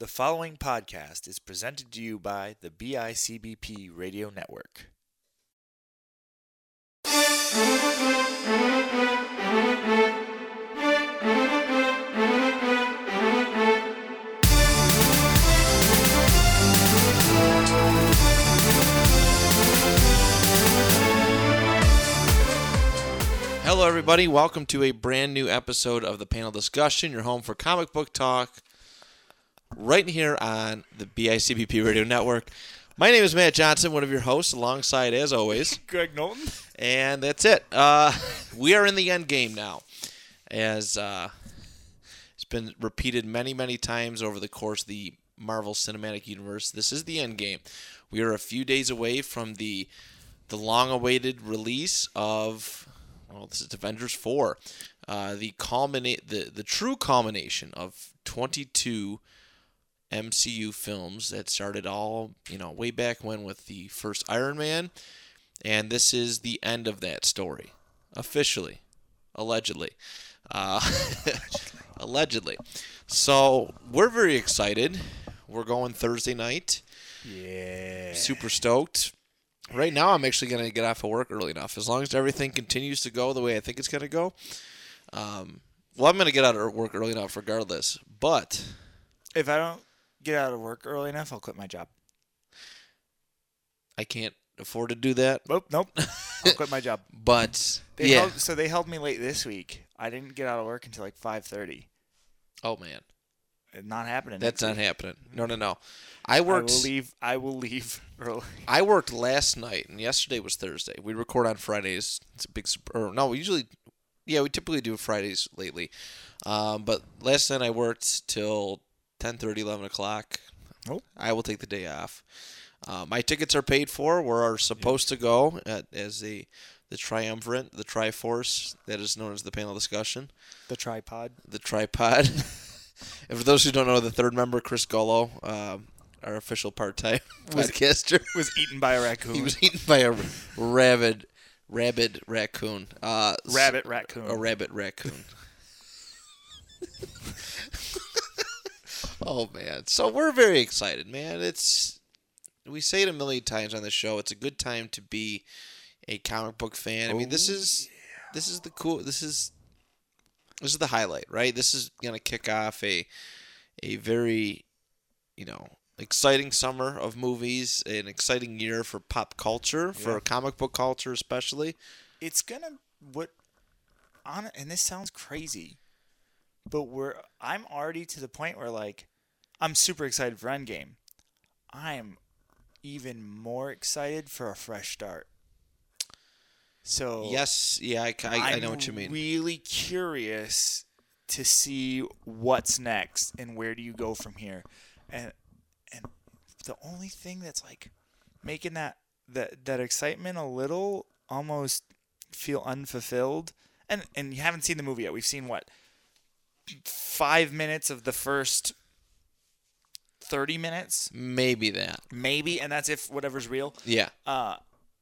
The following podcast is presented to you by the BICBP Radio Network. Hello, everybody. Welcome to a brand new episode of the panel discussion, your home for comic book talk, right here on the BICBP Radio Network. My name is Matt Johnson, one of your hosts, alongside, as always, Graig Knowlton. and that's it. Uh, we are in the end game now, as uh, it's been repeated many, many times over the course of the Marvel Cinematic Universe. This is the end game. We are a few days away from the the long-awaited release of well, this is Avengers four, uh, the culminate the the true culmination of 22 MCU films that started all you know way back when with the first Iron Man, and this is the end of that story, officially, allegedly, uh, allegedly. So we're very excited. We're going Thursday night. Yeah. Super stoked. Right now, I'm actually going to get off of work early enough. As long as everything continues to go the way I think it's going to go. Um, well, I'm going to get out of work early enough regardless. But If I don't get out of work early enough, I'll quit my job. I can't afford to do that. Nope, nope. I'll quit my job. But They yeah. held, so they held me late this week. I didn't get out of work until like 5:30. oh man, Not happening. that's not week. happening. No, no, no. I I worked. will leave. I will leave early. I worked last night, and yesterday was Thursday. We record on Fridays. It's a big, or no, we usually, yeah, we typically do Fridays lately. Um, but last night I worked till 10:30, 11 o'clock. Oh. I will take the day off. Uh, my tickets are paid for. We are supposed to go at, as the the triumvirate, the Triforce that is known as the panel discussion, The tripod. the tripod. and for those who don't know, the third member, Chris Gullo, um, our official part-time Was- podcaster, Was eaten by a raccoon. he was eaten by a rabid, rabid raccoon. Uh, rabbit raccoon. A rabbit raccoon. Oh man! So we're very excited, man. It's we say it a million times on the show. It's a good time to be a comic book fan. I mean, this Oh, is this is the cool. This is this is the highlight, right? This is gonna kick off a a very you know exciting summer of movies, an exciting year for pop culture, for Yeah. comic book culture especially. it's gonna what on and this sounds crazy but we're i'm already to the point where like i'm super excited for endgame. I'm even more excited for a fresh start. So Yes, yeah, I, I, I know what you mean. really curious to see what's next and where do you go from here. And and the only thing that's like making that that that excitement a little almost feel unfulfilled and and you haven't seen the movie yet. We've seen what 5 minutes of the first 30 minutes Maybe that. maybe and that's if whatever's real Yeah. uh,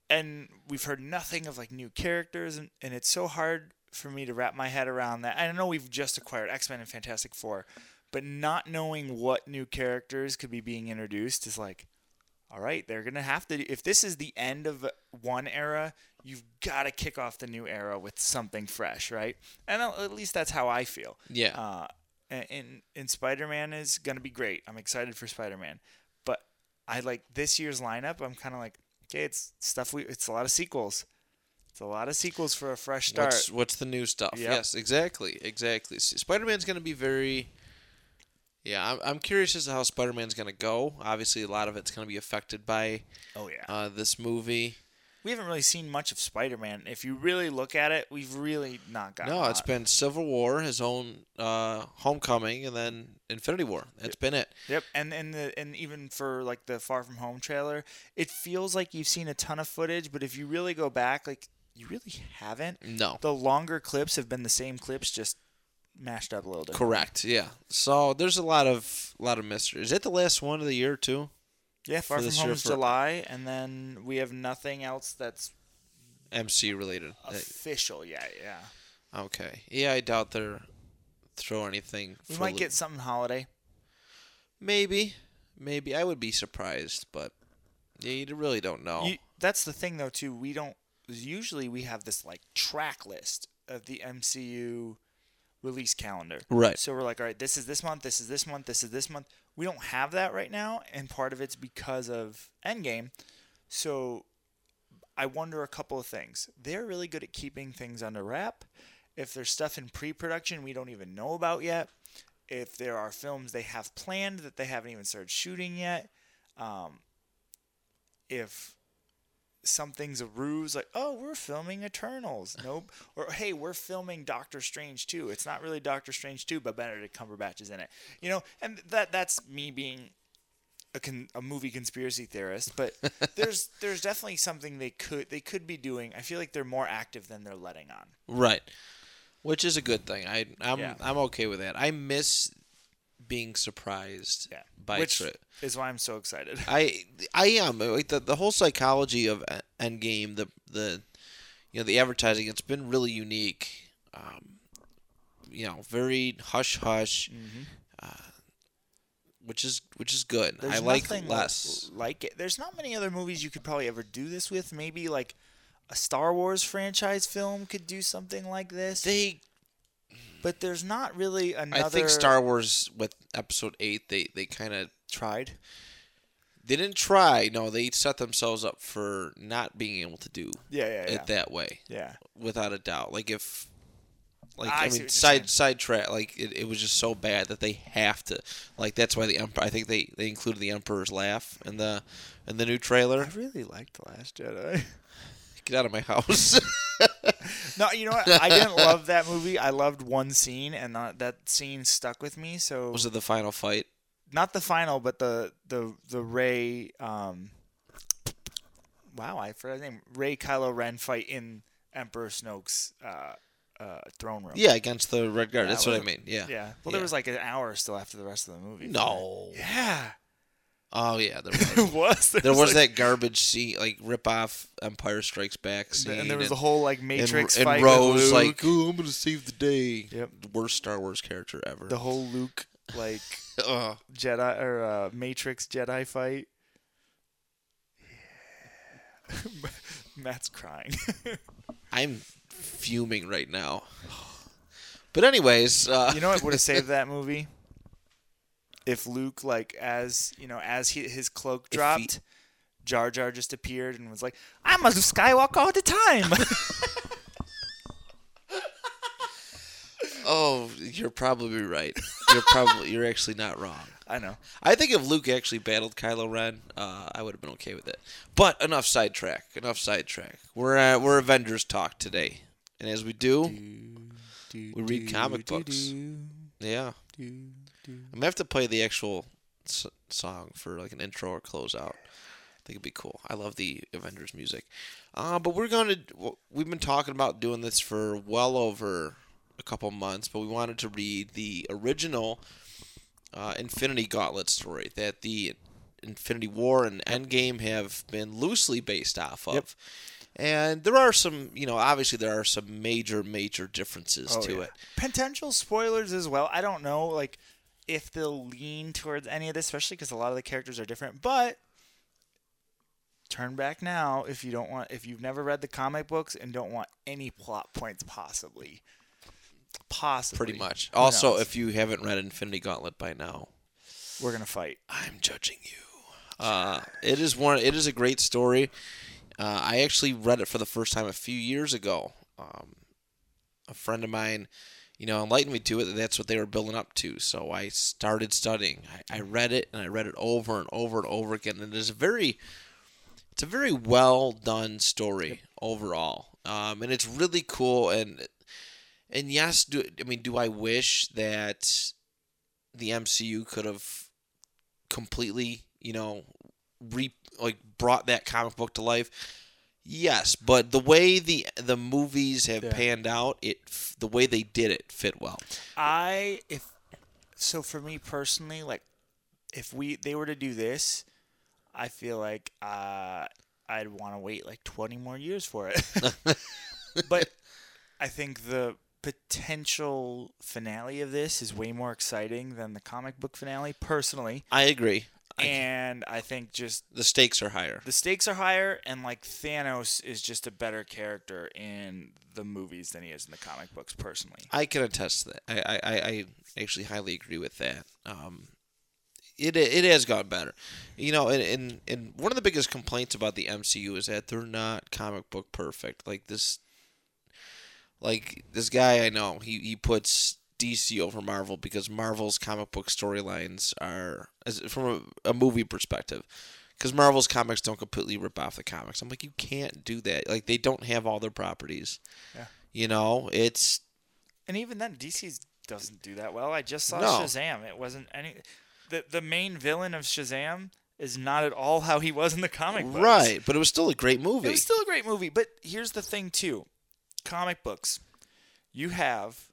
and we've heard nothing of like new characters, and, and it's so hard for me to wrap my head around that. I know we've just acquired X Men and Fantastic Four, but not knowing what new characters could be being introduced is like, all right, they're gonna have to. If this is the end of one era, you've got to kick off the new era with something fresh, right? And at least that's how I feel. Yeah. Uh, and and, Spider Man is gonna be great. I'm excited for Spider Man, but I like this year's lineup. I'm kind of like, okay, it's stuff we. It's a lot of sequels. It's a lot of sequels for a fresh start. What's what's the new stuff? Yep. Yes, exactly, exactly. Spider Man's gonna be very. Yeah, I'm, I'm curious as to how Spider Man's gonna go. Obviously, a lot of it's gonna be affected by oh yeah. uh, this movie. we haven't really seen much of Spider Man. If you really look at it, we've really not got. No, it's been Civil War, his own uh, Homecoming, and then Infinity War. That's been it. Yep, and and the and even for like the Far From Home trailer, it feels like you've seen a ton of footage, but if you really go back, like you really haven't. No. The longer clips have been the same clips, just mashed up a little different. Correct. Yeah. So there's a lot of lot of mystery. Is it the last one of the year too? Yeah, Far From Home is for- July, and then we have nothing else that's MC related. Uh, official yet. Yeah, Okay. Yeah, I doubt they're throw anything. we might get something holiday. Maybe, maybe I would be surprised, but yeah, you really don't know. You, that's the thing, though. Too, we don't. Usually, we have this like track list of the MCU release calendar. Right. So we're like, all right, this is this month, this is this month, this is this month. We don't have that right now, and part of it's because of Endgame. So I wonder a couple of things. They're really good at keeping things under wrap. If there's stuff in pre-production we don't even know about yet, if there are films they have planned that they haven't even started shooting yet, um, if something's a ruse, like oh we're filming Eternals, nope, or hey we're filming Doctor Strange too. It's not really Doctor Strange too, but Benedict Cumberbatch is in it. You know, and that that's me being a, con- a movie conspiracy theorist, but there's there's definitely something they could they could be doing. I feel like they're more active than they're letting on. Right. Which is a good thing. I I'm Yeah. I'm okay with that. I miss being surprised Yeah, by which tri- is why I'm so excited. I I am like the the whole psychology of Endgame, the the you know the advertising. It's been really unique. Um, you know, very hush hush, uh, which is which is good. There's I like less. like it. There's not many other movies you could probably ever do this with. Maybe like a Star Wars franchise film could do something like this. They, but there's not really another. I think Star Wars with Episode Eight, they they kind of tried. they didn't try. No, they set themselves up for not being able to do Yeah, yeah, yeah. it that way. yeah. without a doubt. Like if, like ah, I I, mean, side side track. Like it, it was just so bad that they have to. Like that's why the emperor. I think they they included the emperor's laugh in the in the new trailer. I really liked the Last Jedi. Get out of my house. no, you know what? I didn't love that movie. I loved one scene, and that, that scene stuck with me. So was it the final fight? not the final, but the the the Rey. Um, wow, I forgot his name. Rey Kylo Ren fight in Emperor Snoke's uh, uh, throne room. Yeah, against the red guard. Yeah, That's what I mean. Yeah. Yeah. Well, Yeah. there was like an hour still after the rest of the movie. No. Yeah. Oh yeah, there was. Was. there was like- that garbage scene, like rip off Empire Strikes Back scene, and there was the whole like Matrix and fight Rose like, "Oh, I'm gonna save the day." Yep. Worst Star Wars character ever. the whole Luke like Ugh. Jedi or uh, Matrix Jedi fight. Matt's crying. I'm fuming right now. But anyways, uh, you know what would have saved that movie? If Luke, like, as you know, as he, his cloak If he- dropped, Jar Jar just appeared and was like, "I'm a Skywalker all the time." oh, you're probably right. You're probably you're actually not wrong. I know. I think if Luke actually battled Kylo Ren, uh, I would have been okay with it. But enough sidetrack. Enough sidetrack. We're uh, we're Avengers talk today, and as we do, We read comic books. yeah, I'm gonna have to play the actual s- song for like an intro or closeout. I think it'd be cool. I love the Avengers music. Uh, but we're gonna we've been talking about doing this for well over a couple months, but we wanted to read the original uh, Infinity Gauntlet story that the Infinity War and Endgame have been loosely based off of. Yep. And there are some, you know, obviously there are some major, major differences Oh, to yeah. it. Potential spoilers as well. I don't know, like, if they'll lean towards any of this, especially because a lot of the characters are different. But turn back now if you don't want, if you've never read the comic books and don't want any plot points, possibly. Possibly. Pretty much. Who Also, knows? if you haven't read Infinity Gauntlet by now, we're gonna fight. I'm judging you. Uh, it is one. It is a great story. Uh, I actually read it for the first time a few years ago. Um, a friend of mine, you know, enlightened me to it. That that's what they were building up to. So I started studying. I, I read it and I read it over and over and over again. And it is a very, it's a very well done story overall. Um, and it's really cool. And and yes, do I mean do I wish that the MCU could have completely, you know, re like brought that comic book to life. Yes, but the way the the movies have Yeah. panned out, it the way they did it fit well. I if so for me personally, like if we they were to do this, I feel like uh, I'd want to wait like twenty more years for it. but I think the potential finale of this is way more exciting than the comic book finale, personally. I agree. And I think just The stakes are higher. the stakes are higher, and like Thanos is just a better character in the movies than he is in the comic books, personally. I can attest to that. I, I, I- actually highly agree with that. Um, it it has gotten better, you know. And, and and one of the biggest complaints about the MCU is that they're not comic book perfect. Like this, like this guy I know, he he puts DC over Marvel because Marvel's comic book storylines are, as from a, a movie perspective, because Marvel's comics don't completely rip off the comics. I'm like, you can't do that. Like they don't have all their properties. Yeah. You know, it's And even then, DC doesn't do that well. I just saw No. Shazam. It wasn't any. The the main villain of Shazam is not at all how he was in the comic books. Right, but it was still a great movie. It was still a great movie, but here's the thing too. Comic books. You have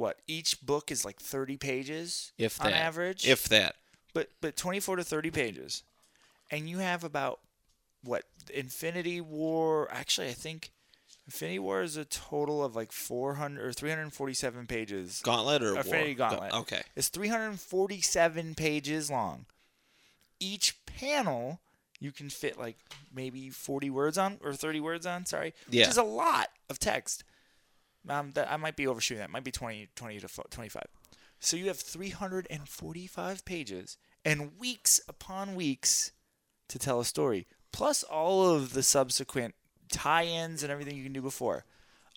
what? Each book is like 30 pages if on that, average. if that, but but 24 to 30 pages. And you have about what? Infinity War, actually I think Infinity War is a total of like 400 or 347 pages. Gauntlet or Infinity War? Gauntlet. Okay, It's 347 pages long. Each panel you can fit like maybe 40 words on or 30 words on, sorry. Yeah. Which is a lot of text. Um, that I might be overshooting that. Might be 20, 20 to 25. So you have 345 pages and weeks upon weeks to tell a story, plus all of the subsequent tie-ins and everything you can do before.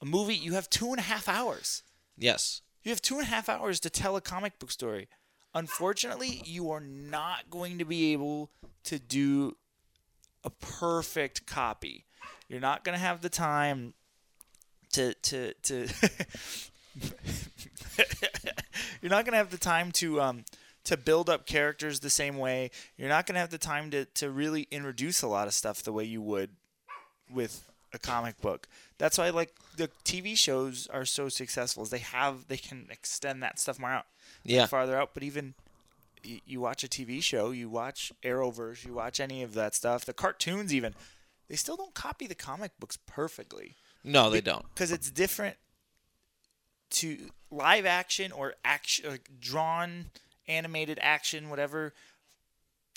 A movie, you have two and a half hours. yes, You have two and a half hours to tell a comic book story. Unfortunately, you are not going to be able to do a perfect copy. You're not going to have the time to to to. You're not going to have the time to um to build up characters the same way. You're not going to have the time to to really introduce a lot of stuff the way you would with a comic book. That's why like the TV shows are so successful. Is they have they can extend that stuff more out, yeah, farther out. But even y- you watch a TV show, you watch Arrowverse, you watch any of that stuff, the cartoons even, they still don't copy the comic books perfectly no, they don't. because it's different to live action or action drawn animated action whatever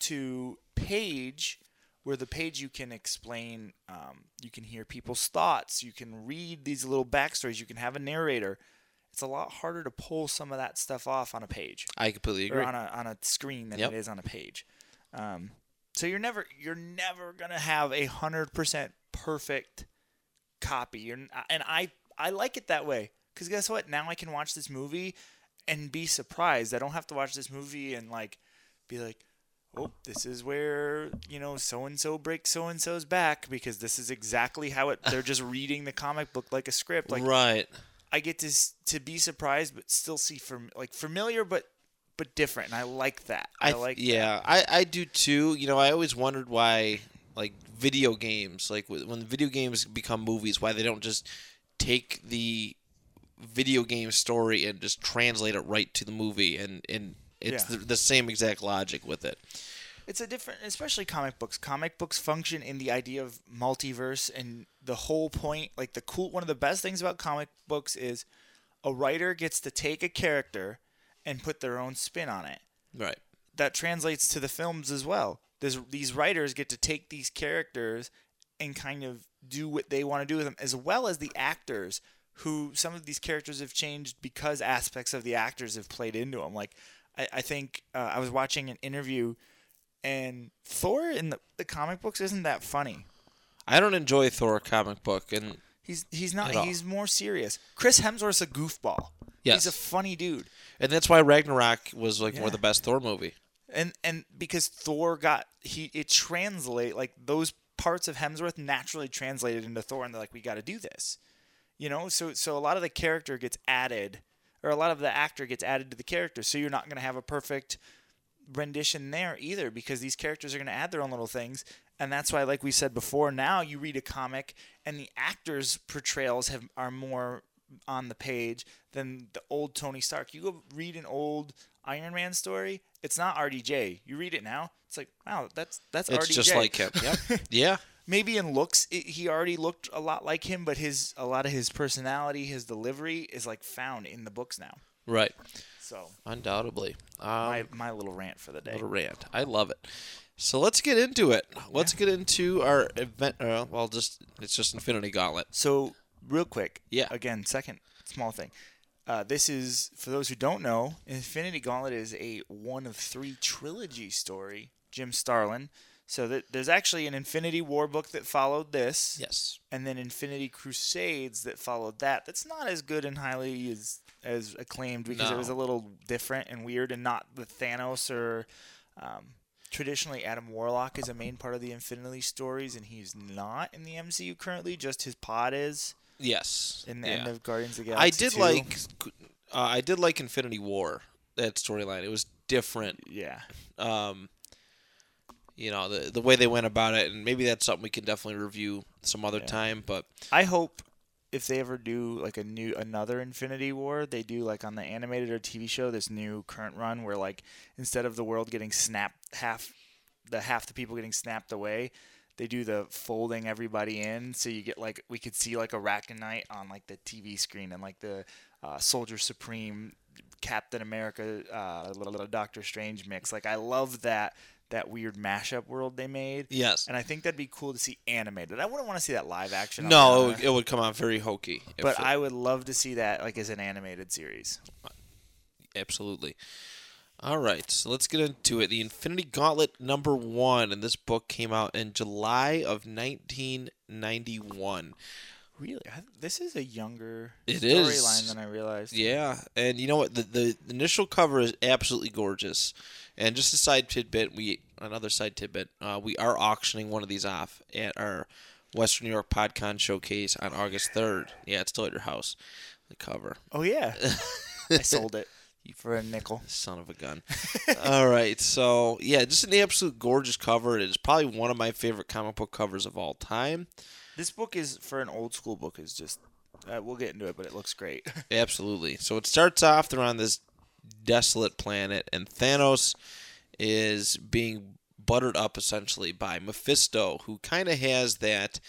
to page where the page you can explain um, you can hear people's thoughts you can read these little backstories you can have a narrator it's a lot harder to pull some of that stuff off on a page I completely or agree. on a on a screen than Yep. it is on a page. Um, so you're never you're never gonna have a hundred percent perfect copy. And I I like it that way because guess what? Now I can watch this movie and be surprised. I don't have to watch this movie and like be like, oh, this is where you know so and so breaks so and so's back because this is exactly how it. They're just reading the comic book like a script. Like right. I get to to be surprised, but still see from like familiar, but but different, and I like that. I, I like yeah, I I do too. You know, I always wondered why like video games, like when video games become movies, why they don't just take the video game story and just translate it right to the movie, and and it's Yeah. the, the same exact logic with it. It's a different, especially comic books. Comic books function in the idea of multiverse, and the whole point, like the cool, one of the best things about comic books is a writer gets to take a character and put their own spin on it. Right. that translates to the films as well. There's, these writers get to take these characters and kind of do what they want to do with them, as well as the actors who some of these characters have changed because aspects of the actors have played into them. Like, I, I think uh, I was watching an interview, and Thor in the, the comic books isn't that funny. I don't enjoy Thor comic book, and He's he's not. He's more serious. Chris Hemsworth's a goofball. Yes. He's a funny dude. and that's why Ragnarok was like one of the best Thor movie. And and because Thor got he it translate like those parts of Hemsworth naturally translated into Thor, and they're like, we got to do this, you know. So so a lot of the character gets added, or a lot of the actor gets added to the character. So you're not going to have a perfect rendition there either, because these characters are going to add their own little things, and that's why, like we said before, now you read a comic and the actors' portrayals have are more on the page than the old Tony Stark. You go read an old Iron Man story, it's not RDJ. You read it now, it's like, wow, that's that's It's RDJ. just like him. Yep. yeah. maybe in looks it, he already looked a lot like him, but his a lot of his personality, his delivery is like found in the books now. Right. So Undoubtedly. Um, my my little rant for the day. little rant. I love it. So let's get into it. Let's get into our event. Uh, well, just it's just Infinity Gauntlet. So real quick, Yeah. Again, second small thing. Uh, this is for those who don't know. Infinity Gauntlet is a one of three trilogy story. Jim Starlin. So that there's actually an Infinity War book that followed this, Yes. and then Infinity Crusades that followed that. That's not as good and highly as as acclaimed because it was a little different and weird, and not the Thanos or. Um, traditionally, Adam Warlock is a main part of the Infinity stories, and he's not in the MCU currently. Just his pod is Yes. in the Yeah. end of Guardians of the Galaxy. I did 2. like. Uh, I did like Infinity War. That storyline. It was different. Yeah, Um, you know the the way they went about it, and maybe that's something we can definitely review some other Yeah. time. But I hope if they ever do like a new another Infinity War, they do like on the animated or TV show this new current run where like instead of the world getting snapped half the half the people getting snapped away, they do the folding everybody in so you get like we could see like a Arachknight on like the TV screen and like the uh, Soldier Supreme Captain America uh, little, little Doctor Strange mix. Like I love that that weird mashup world they made. yes, And I think that'd be cool to see animated. I wouldn't want to see that live action. No, it would, it would come out very hokey. But it- I would love to see that like as an animated series. Absolutely. All right, so let's get into it. The Infinity Gauntlet number one, and this book came out in July of 1991. Really, I, this is a younger It storyline than I realized. Yeah, and you know what? The, the initial cover is absolutely gorgeous. And just a side tidbit, we another side tidbit, uh, we are auctioning one of these off at our Western New York PodCon showcase on August 3rd. Yeah, it's still at your house. The cover. Oh yeah, I sold it for a nickel. Son of a gun. all right, so yeah, just an absolute gorgeous cover. It is probably one of my favorite comic book covers of all time. This book is for an old school book. Is just uh, we'll get into it, but it looks great. Absolutely. So it starts off they're on this desolate planet, and Thanos is being buttered up essentially by Mephisto, who kind of has that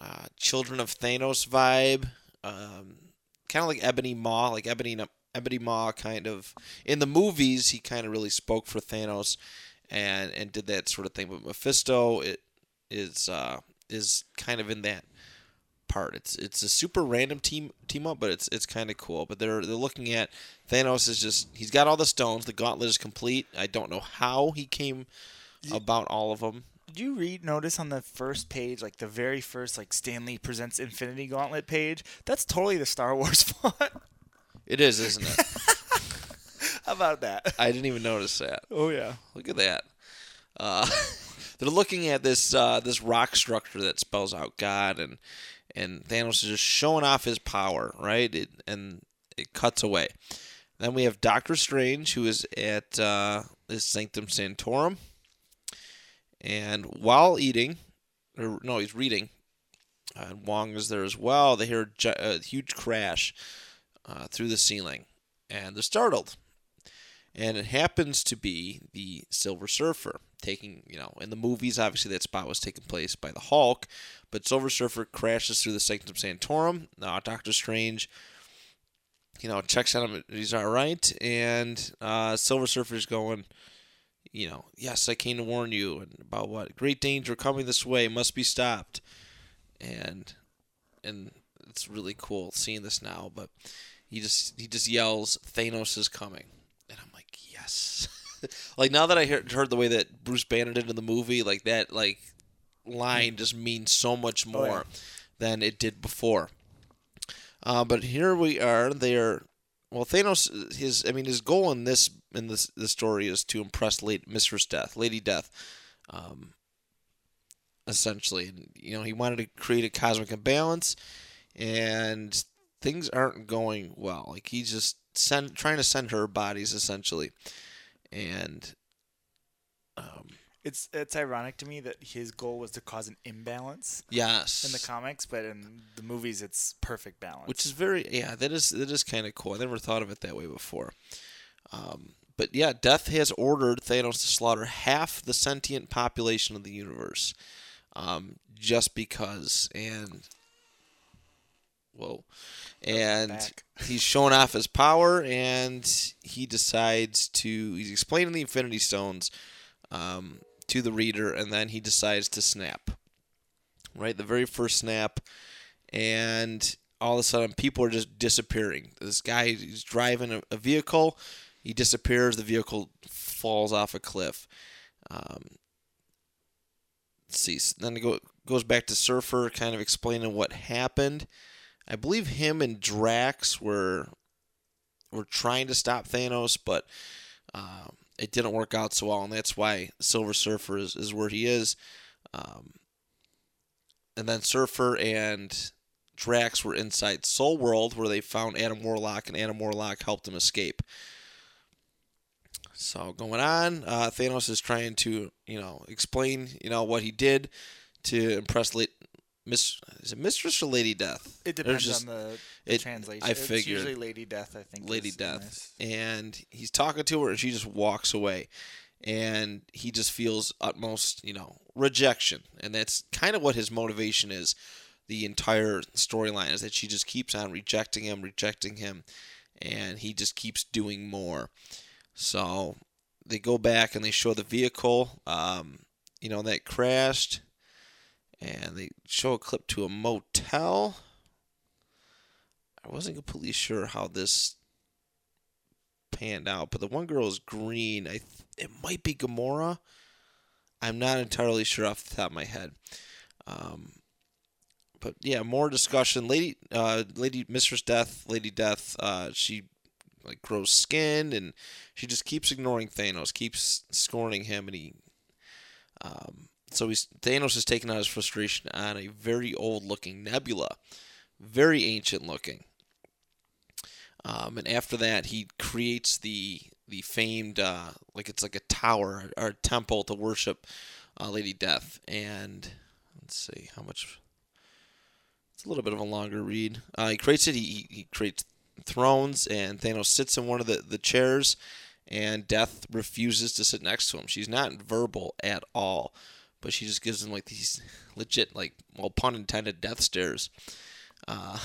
uh, Children of Thanos vibe, um, kind of like Ebony Maw, like Ebony Ebony Maw kind of. In the movies, he kind of really spoke for Thanos, and and did that sort of thing. But Mephisto it is uh, is kind of in that part. It's it's a super random team team up, but it's it's kind of cool. But they're they're looking at Thanos is just he's got all the stones. The gauntlet is complete. I don't know how he came about all of them. Did you read notice on the first page, like the very first, like Stan Lee presents Infinity Gauntlet page? That's totally the Star Wars font. It is, isn't it? How about that? I didn't even notice that. Oh yeah. Look at that. Uh, they're looking at this uh, this rock structure that spells out God, and and Thanos is just showing off his power, right? It, and it cuts away. Then we have Doctor Strange, who is at uh, his Sanctum Sanctorum, and while eating, or no, he's reading. Uh, Wong is there as well. They hear a, a huge crash uh, through the ceiling, and they're startled and it happens to be the Silver Surfer taking, you know, in the movies, obviously that spot was taking place by the Hulk, but Silver Surfer crashes through the Sanctum Sanctorum. Now Doctor Strange, you know, checks on him, he's all right, and uh, Silver Surfer's going, you know, yes, I came to warn you about what great danger coming this way must be stopped, and and it's really cool seeing this now, but he just he just yells, Thanos is coming. And I'm like, yes. like now that I heard, heard the way that Bruce Banner did in the movie, like that like line just means so much more Oh, yeah. than it did before. Uh, but here we are. They are well. Thanos, his I mean, his goal in this in this this story is to impress Lady Mistress Death, Lady Death, um, essentially. And, you know, he wanted to create a cosmic imbalance, and things aren't going well. Like he's just send trying to send her bodies essentially, and um, It's it's ironic to me that his goal was to cause an imbalance yes, in the comics, but in the movies, it's perfect balance. which is very yeah that is that is kind of cool. I never thought of it that way before. Um, but yeah, Death has ordered Thanos to slaughter half the sentient population of the universe. um, just because. And whoa, and he's showing off his power, and he decides to. He's explaining the Infinity Stones um, to the reader, and then he decides to snap. Right, the very first snap, and all of a sudden people are just disappearing. This guy is driving a, a vehicle, he disappears. The vehicle falls off a cliff. Um, let's see. Then it go, goes back to Surfer, kind of explaining what happened. I believe him and Drax were were trying to stop Thanos, but uh, it didn't work out so well, and that's why Silver Surfer is, is where he is. Um, and then Surfer and Drax were inside Soul World, where they found Adam Warlock, and Adam Warlock helped him escape. So going on, uh, Thanos is trying to, you know, explain, you know, what he did to impress Miss is it Mistress or Lady Death? It depends just- on the, the it- translation. I It's figured. usually Lady Death, I think. Lady Death, and he's talking to her, and she just walks away, and he just feels utmost, you know, rejection, and that's kind of what his motivation is. The entire storyline is that she just keeps on rejecting him, rejecting him, and he just keeps doing more. So they go back and they show the vehicle, um, you know, that crashed, and they show a clip to a motel. I wasn't completely sure how this panned out, but the one girl is green. I th- it might be Gamora. I'm not entirely sure off the top of my head. Um, but yeah, more discussion. Lady, uh, Lady Mistress Death, Lady Death. Uh, she like grows skin, and she just keeps ignoring Thanos, keeps scorning him, and he. Um, so he's Thanos is taking out his frustration on a very old-looking Nebula, very ancient-looking. Um, and after that, he creates the the famed uh, like it's like a tower or a temple to worship uh, Lady Death. And let's see how much. It's a little bit of a longer read. Uh, he creates it. He he creates thrones, and Thanos sits in one of the the chairs, and Death refuses to sit next to him. She's not verbal at all, but she just gives him like these legit like well pun intended death stares. Uh,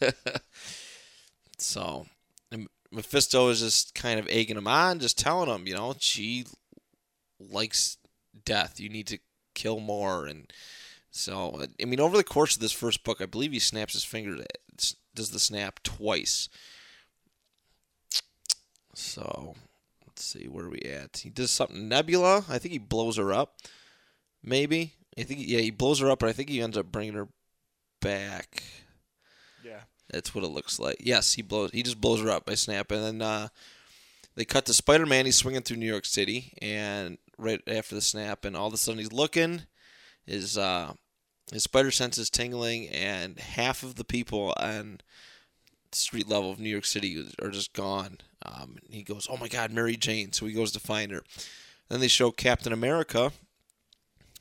so Mephisto is just kind of egging him on, just telling him, you know, she likes death. You need to kill more. And so, I mean, over the course of this first book, I believe he snaps his finger, does the snap twice. So, let's see, where are we at? He does something Nebula. I think he blows her up. Maybe. I think, yeah, he blows her up, but I think he ends up bringing her back. Yeah. That's what it looks like. Yes, he blows. He just blows her up by snapping. And then uh, they cut to Spider Man. He's swinging through New York City, and right after the snap, and all of a sudden he's looking. His uh, his spider sense is tingling, and half of the people on the street level of New York City are just gone. Um, he goes, "Oh my God, Mary Jane!" So he goes to find her. Then they show Captain America,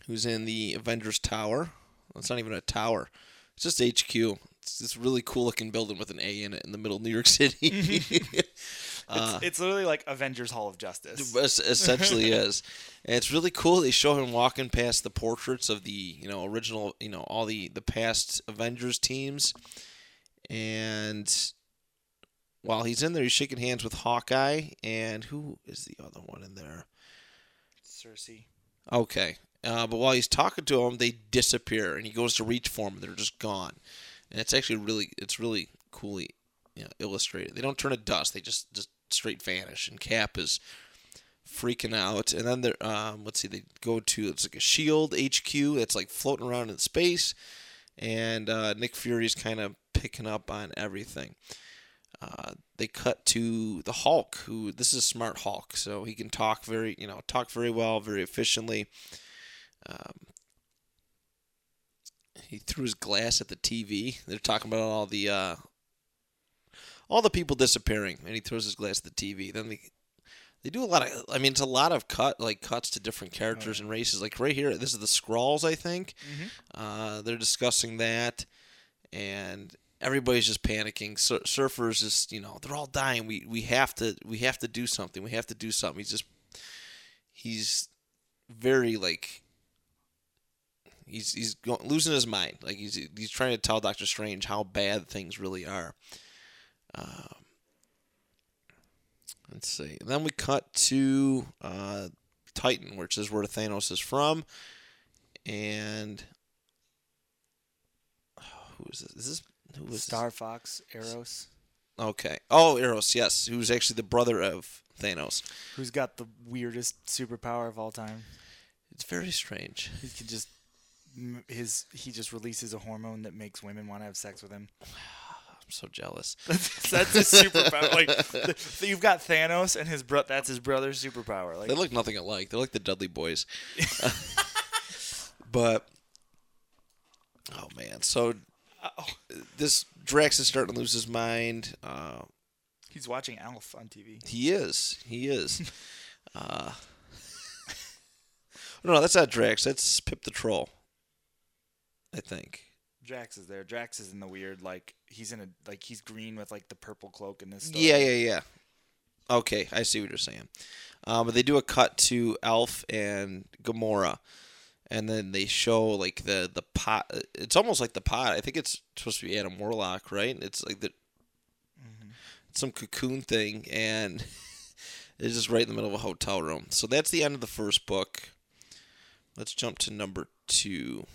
who's in the Avengers Tower. Well, it's not even a tower; it's just HQ. It's this really cool looking building with an A in it in the middle of New York City. Uh, it's, it's literally like Avengers Hall of Justice. Es- essentially is. And it's really cool. They show him walking past the portraits of the you know original you know all the the past Avengers teams, and while he's in there, he's shaking hands with Hawkeye and who is the other one in there? Sersi. Okay. Uh, but while he's talking to them, they disappear, and he goes to reach for them, and they're just gone. And it's actually really, it's really coolly you know, illustrated. They don't turn to dust; they just just straight vanish. And Cap is freaking out. And then they're, um, let's see, they go to it's like a Shield HQ that's like floating around in space, and uh, Nick Fury's kind of picking up on everything. Uh, they cut to the Hulk, who this is a smart Hulk, so he can talk very, you know, talk very well, very efficiently. Um, he threw his glass at the TV. They're talking about all the uh, all the people disappearing, and he throws his glass at the TV. Then they they do a lot of. I mean, it's a lot of cut like cuts to different characters and races. Like right here, this is the Skrulls, I think. Uh, they're discussing that, and everybody's just panicking. Sur- Surfers just you know they're all dying. We we have to we have to do something. We have to do something. He's just he's very like He's he's go- losing his mind. Like he's he's trying to tell Doctor Strange how bad things really are. Um, let's see. And then we cut to uh, Titan, which is where Thanos is from, and who is this? Is this who is this? Star Fox, Eros. Okay. Oh, Eros, yes, who's actually the brother of Thanos. Who's got the weirdest superpower of all time? It's very strange. He can just his he just releases a hormone that makes women want to have sex with him. I'm so jealous. that's his superpower. Like the, so you've got Thanos and his bro. That's his brother's superpower. Like They look nothing alike. They're like the Dudley Boys. but oh man, so oh, this Drax is starting to lose his mind. Uh, he's watching Alf on TV. he is. He is. uh, no, that's not Drax. That's Pip the Troll. I think. Drax is there. Drax is in the weird like he's in a like he's green with like the purple cloak in this. Story. Yeah, yeah, yeah. Okay, I see what you're saying. Um, but they do a cut to Elf and Gamora, and then they show like the the pot. It's almost like the pot. I think it's supposed to be Adam Warlock, right? It's like the some cocoon thing, and it's just right in the middle of a hotel room. So that's the end of the first book. Let's jump to number two.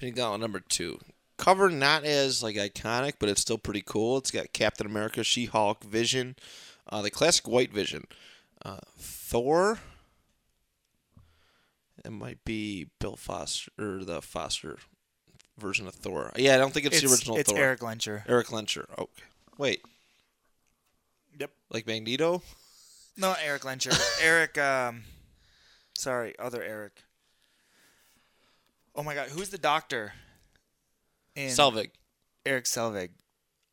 Fitting out number two. Cover not as like iconic, but it's still pretty cool. It's got Captain America, She Hulk, Vision, uh, the classic White Vision, uh, Thor. It might be Bill Foster or the Foster version of Thor. Yeah, I don't think it's, the original It's Thor. Eric Lehnsherr. Eric Lehnsherr. Oh, wait, Yep. like Magneto. No, Eric Lehnsherr. Eric. Um, sorry, other Eric. Oh my God, who's the doctor? In Selvig. Eric Selvig.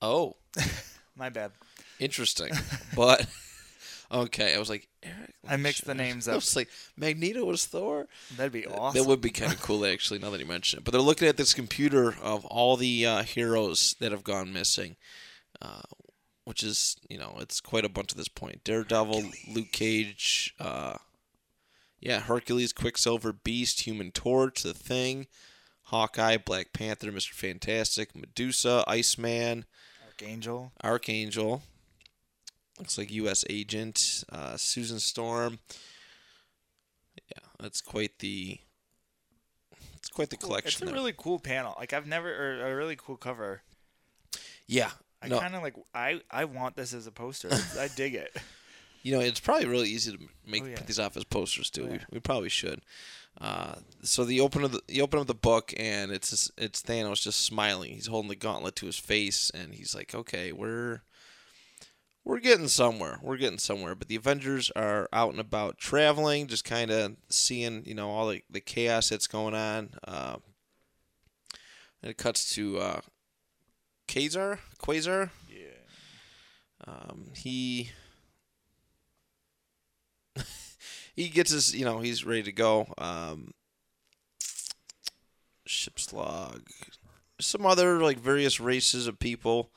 Oh, My bad. interesting. but okay, I was like Eric. I mixed the names I up. was like Magneto was Thor. That'd be awesome. That would be kind of cool, actually. Now that you mention it, but they're looking at this computer of all the uh, heroes that have gone missing, uh, which is you know it's quite a bunch at this point. Daredevil, Luke Cage, uh, yeah, Hercules, Quicksilver, Beast, Human Torch, The Thing, Hawkeye, Black Panther, Mister Fantastic, Medusa, Iceman, Archangel. Archangel. Looks like U.S. Agent, uh, Susan Storm. Yeah, that's quite the. It's quite the Cool. collection. It's a there. really cool panel. Like I've never, or a really cool cover. yeah, I no, kind of like. I I want this as a poster. I dig it. you know, it's probably really easy to make Oh, yeah. put these off as posters too. Oh, we, yeah. we probably should. Uh, so the open of the you open up the book and it's just, it's Thanos just smiling. He's holding the gauntlet to his face and he's like, "Okay, we're we're getting somewhere. We're getting somewhere." But the Avengers are out and about traveling, just kind of seeing you know all the, the chaos that's going on. Uh, and it cuts to uh, Quasar. Quasar. Yeah. Um, he he gets his, you know, he's ready to go. Um, ship's log. Some other like various races of people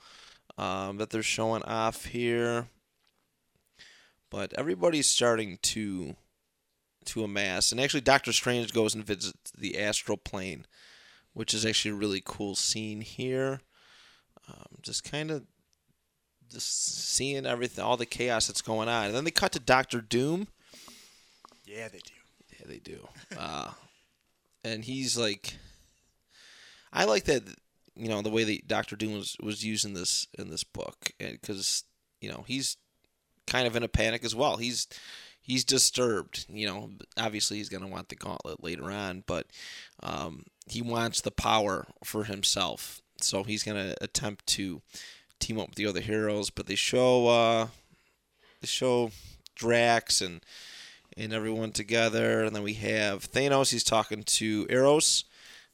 um, that they're showing off here, but everybody's starting to to amass. And actually, Doctor Strange goes and visits the astral plane, which is actually a really cool scene here. Um, just kind of just seeing everything, all the chaos that's going on. And then they cut to Doctor Doom. Yeah, they do. Yeah, they do. Uh, and he's like, I like that. You know the way that Doctor Doom was was used in this in this book, because you know he's kind of in a panic as well. He's he's disturbed. You know, obviously he's gonna want the gauntlet later on, but um, he wants the power for himself. So he's gonna attempt to team up with the other heroes. But they show uh, they show Drax and and everyone together. And then we have Thanos. He's talking to Eros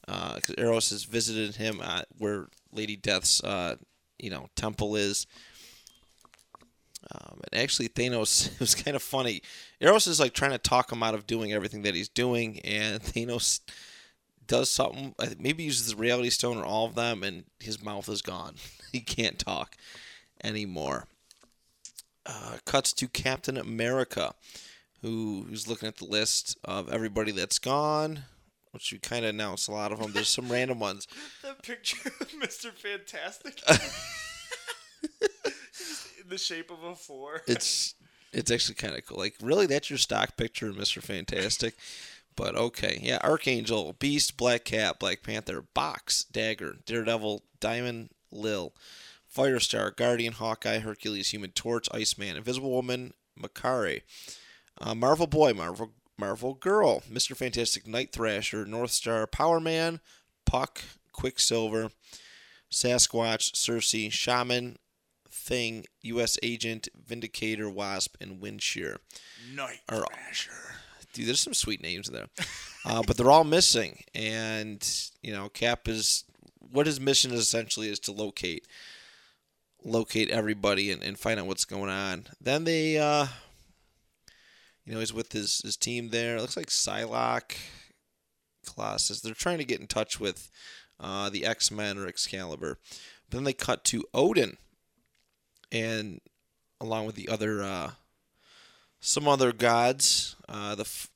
because Eros has visited him at where Lady Death's uh, you know temple is. Um, and actually, Thanos it was kind of funny. Eros is like trying to talk him out of doing everything that he's doing, and Thanos does something. Maybe uses the Reality Stone or all of them, and his mouth is gone. he can't talk anymore. Uh, cuts to Captain America, who who's looking at the list of everybody that's gone, which we kind of announced a lot of them. There's some random ones. That picture of Mr. Fantastic. in the shape of a four. It's it's actually kind of cool. Like, really, that's your stock picture, of Mister Fantastic. But okay, yeah, Archangel, Beast, Black Cat, Black Panther, Box, Dagger, Daredevil, Diamond, Lil, Firestar, Guardian, Hawkeye, Hercules, Human Torch, Iceman, Invisible Woman, Makkari, uh, Marvel Boy, Marvel Marvel Girl, Mister Fantastic, Night Thrasher, North Star, Power Man, Puck, Quicksilver, Sasquatch, Sersi, Shaman, Thing, U.S. Agent, Vindicator, Wasp, and Windshear. Night Or- Thrasher. Dude, there's some sweet names there, uh, but they're all missing. And you know, Cap is what his mission essentially is to locate, locate everybody and, and find out what's going on. Then they, uh, you know, he's with his his team there. It looks like Psylocke, Colossus. They're trying to get in touch with uh, the X Men or Excalibur. But then they cut to Odin, and along with the other. Uh, some other gods, uh, the f-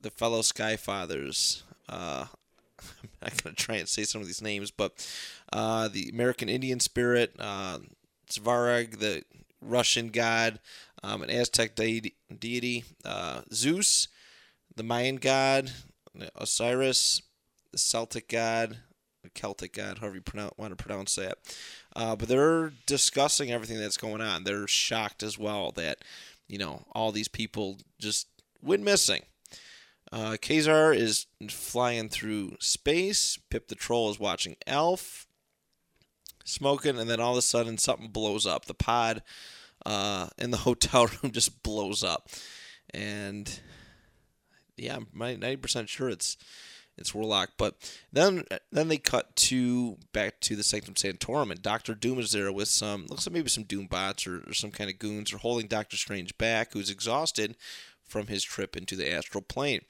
the fellow Sky Fathers. I'm not gonna try and say some of these names, but uh, the American Indian spirit, uh, Svarog, the Russian god, um, an Aztec deity, deity uh, Zeus, the Mayan god, Osiris, the Celtic god, the Celtic god, however you pronounce, want to pronounce that. Uh, but they're discussing everything that's going on. They're shocked as well that you know, all these people just went missing. Uh, Kazar is flying through space. Pip the Troll is watching Elf, smoking, and then all of a sudden something blows up. The pod uh, in the hotel room just blows up, and yeah, I'm ninety percent sure it's it's Warlock. But then then they cut to back to the Sanctum Sanctorum, and Doctor Doom is there with some looks like maybe some Doom bots or, or some kind of goons, or holding Doctor Strange back, who's exhausted from his trip into the astral plane.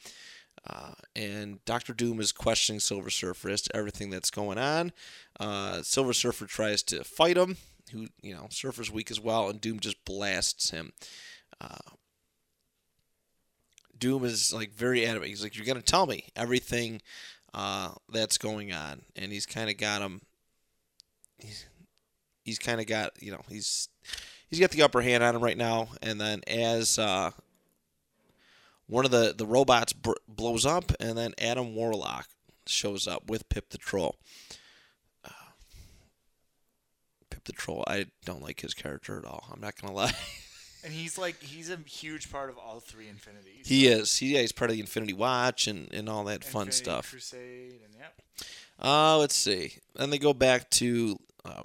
Uh, and Doctor Doom is questioning Silver Surfer as to everything that's going on. Uh, Silver Surfer tries to fight him, who you know Surfer's weak as well, and Doom just blasts him. Uh, Doom is like very adamant. He's like, "You're gonna tell me everything uh, that's going on," and he's kind of got him. He's he's kind of got you know he's he's got the upper hand on him right now. And then as uh, one of the the robots br- blows up, and then Adam Warlock shows up with Pip the Troll. Uh, Pip the Troll, I don't like his character at all. I'm not gonna lie. And he's like he's a huge part of all three infinities. He is. He, yeah, he's part of the Infinity Watch and, and all that fun stuff. Crusade and yep. Uh, let's see. Then they go back to uh,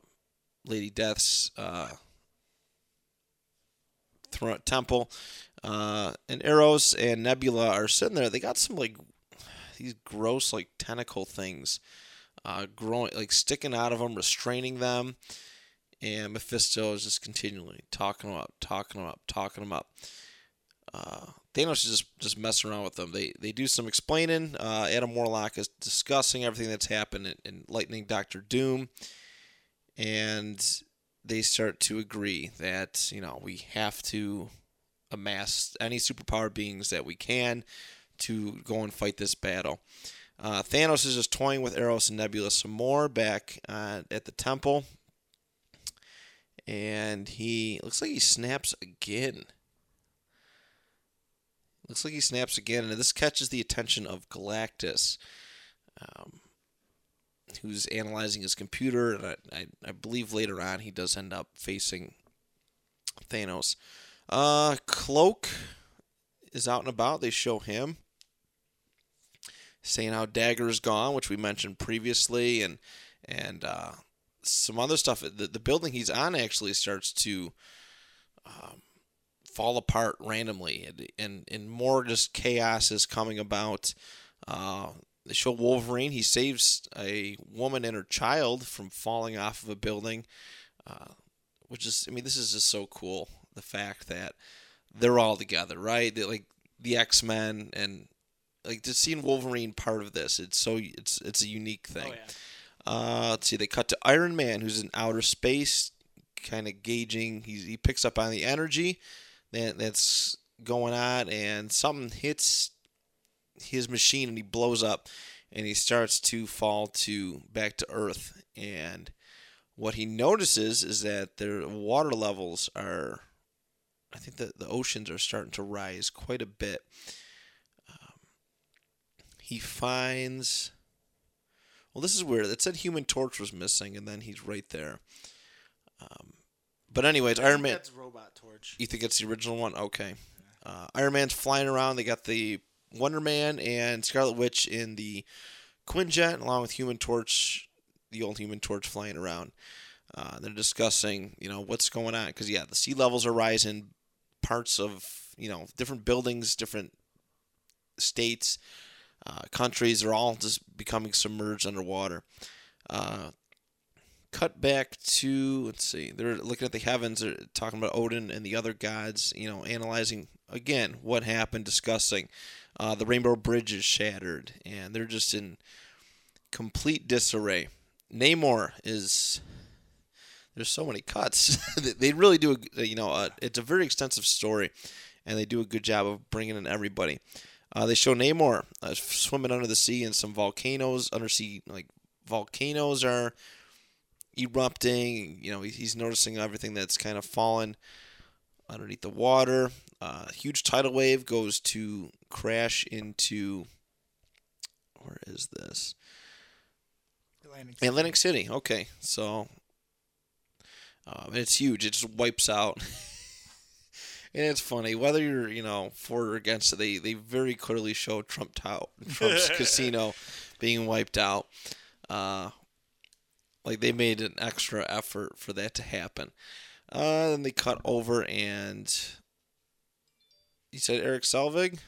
Lady Death's uh, thro- temple. Uh, and Eros and Nebula are sitting there. They got some like these gross like tentacle things uh, growing, like sticking out of them, restraining them. And Mephisto is just continually talking them up, talking them up, talking them up. Uh, Thanos is just just messing around with them. They they do some explaining. Uh, Adam Warlock is discussing everything that's happened in, in Lightning Doctor Doom, and they start to agree that you know we have to amass any superpowered beings that we can to go and fight this battle. Uh, Thanos is just toying with Eros and Nebula some more back uh, at the temple, and he looks like he snaps again. Looks like he snaps again, and this catches the attention of Galactus, um, who's analyzing his computer. And I, I, I believe later on he does end up facing Thanos. Uh, Cloak is out and about. They show him saying how Dagger is gone, which we mentioned previously, and and uh, some other stuff. The, the building he's on actually starts to um, fall apart randomly, and, and and more just chaos is coming about. Uh, they show Wolverine. He saves a woman and her child from falling off of a building, uh, which is, I mean, this is just so cool. The fact that they're all together, right? Like the X Men and like just seeing Wolverine part of this. It's so it's it's a unique thing. Oh yeah. Uh, let's see. They cut to Iron Man, who's in outer space, kind of gauging. He's, he picks up on the energy that, that's going on, and something hits his machine, and he blows up, and he starts to fall to back to Earth. And what he notices is that their water levels are, I think that the oceans are starting to rise quite a bit. Um, he finds. Well, this is weird. It said Human Torch was missing, and then he's right there. Um, but anyways, I Iron Man. That's Robot Torch. You think it's the original one? Okay. Uh, Iron Man's flying around. They got the Wonder Man and Scarlet Witch in the Quinjet, along with Human Torch, the old Human Torch, flying around. Uh, they're discussing, you know, what's going on because yeah, the sea levels are rising. Parts of you know different buildings, different states, uh, countries are all just becoming submerged underwater. Uh, cut back to let's see they're looking at the heavens they're talking about odin and the other gods you know analyzing again what happened discussing uh, the rainbow bridge is shattered and they're just in complete disarray namor is there's so many cuts they really do a, you know a, it's a very extensive story and they do a good job of bringing in everybody uh, they show namor uh, swimming under the sea and some volcanoes undersea like volcanoes are erupting. You know, he's noticing everything that's kind of fallen underneath the water. Uh, huge tidal wave goes to crash into. Where is this? Atlantic City. Atlantic City. Okay, so um, it's huge. It just wipes out. and it's funny whether you're you know for or against it. They they very clearly show Trump Tower, Trump's casino being wiped out. Uh, like they made an extra effort for that to happen. Uh, then they cut over and you said Eric Selvig.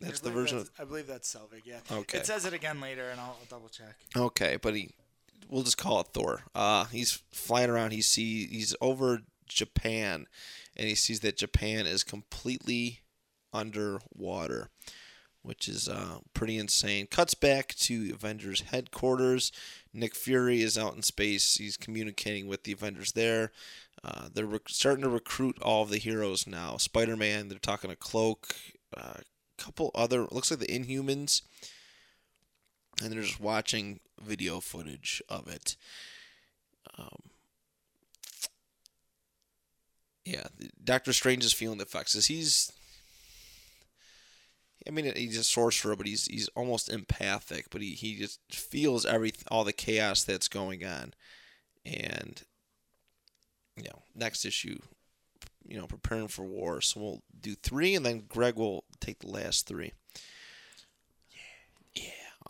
That's the version that's- I believe that's Selvig. Yeah. Okay. It says it again later, and I'll, I'll double check. okay, but he we'll just call it Thor. Uh, he's flying around. He see he's over Japan, and he sees that Japan is completely underwater, which is uh, pretty insane. Cuts back to Avengers headquarters. Nick Fury is out in space. He's communicating with the Avengers there. Uh, they're rec- starting to recruit all of the heroes now. Spider Man, they're talking to Cloak, a uh, couple other, looks like the Inhumans, and they're just watching video footage of it. Um, yeah, Doctor Strange is feeling the effects. As he's, I mean, he's a sorcerer, but he's he's almost empathic. But he, he just feels every all the chaos that's going on, and you know, next issue, you know, preparing for war. So we'll do three, and then Greg will take the last three.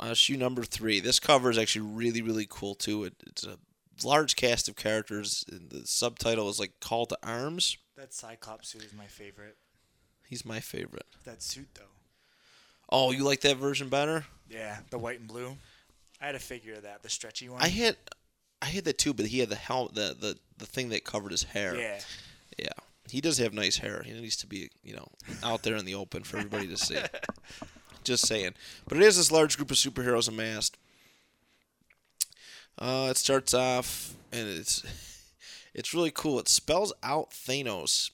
Uh, issue number three. This cover is actually really really cool too. It, it's a large cast of characters. and The subtitle is like "Call to Arms." That Cyclops suit is my favorite. He's my favorite. That suit, though. Oh, you like that version better? Yeah, the white and blue. I had a figure of that, the stretchy one. I had, I had that too, but he had the hel- the the the thing that covered his hair. Yeah. Yeah. He does have nice hair. He needs to be, you know, out there in the open for everybody to see. Just saying. But it is this large group of superheroes amassed. Uh, it starts off, and it's it's really cool. It spells out Thanos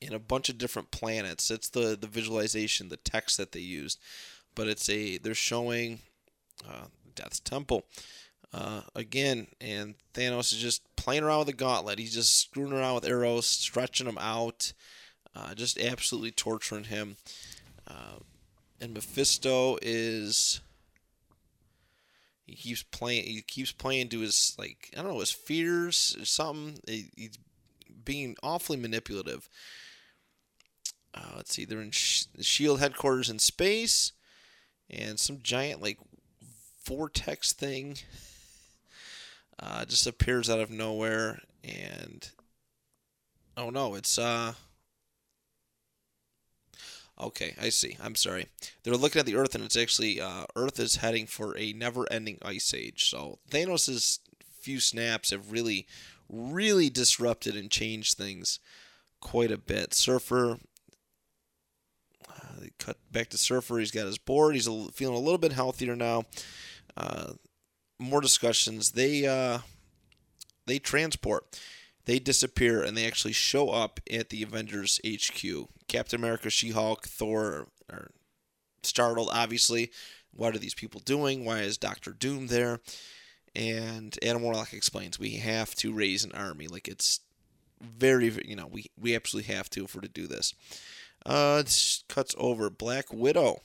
in a bunch of different planets. It's the the visualization, the text that they used. But it's a they're showing uh, Death's Temple uh, again, and Thanos is just playing around with the gauntlet. He's just screwing around with Eros, stretching them out, uh, just absolutely torturing him. And Mephisto is he keeps playing. He keeps playing to his like I don't know his fears or something. He, he's being awfully manipulative. Uh, let's see, they're in Sh- Shield headquarters in space, and some giant like vortex thing uh, just appears out of nowhere and oh no it's uh okay i see. I'm sorry. They're looking at the earth and it's actually uh, earth is heading for a never-ending ice age. So thanos's few snaps have really really disrupted and changed things quite a bit. Surfer uh, they cut back to surfer. He's got his board. He's a, feeling a little bit healthier now. Uh, more discussions. They uh, they transport. they disappear and they actually show up at the Avengers HQ. Captain America, She Hulk, Thor are startled, obviously. What are these people doing? Why is Doctor Doom there? And Adam Warlock explains we have to raise an army. Like it's very, you know, we, we absolutely have to if we're to do this. Uh, cuts over. Black Widow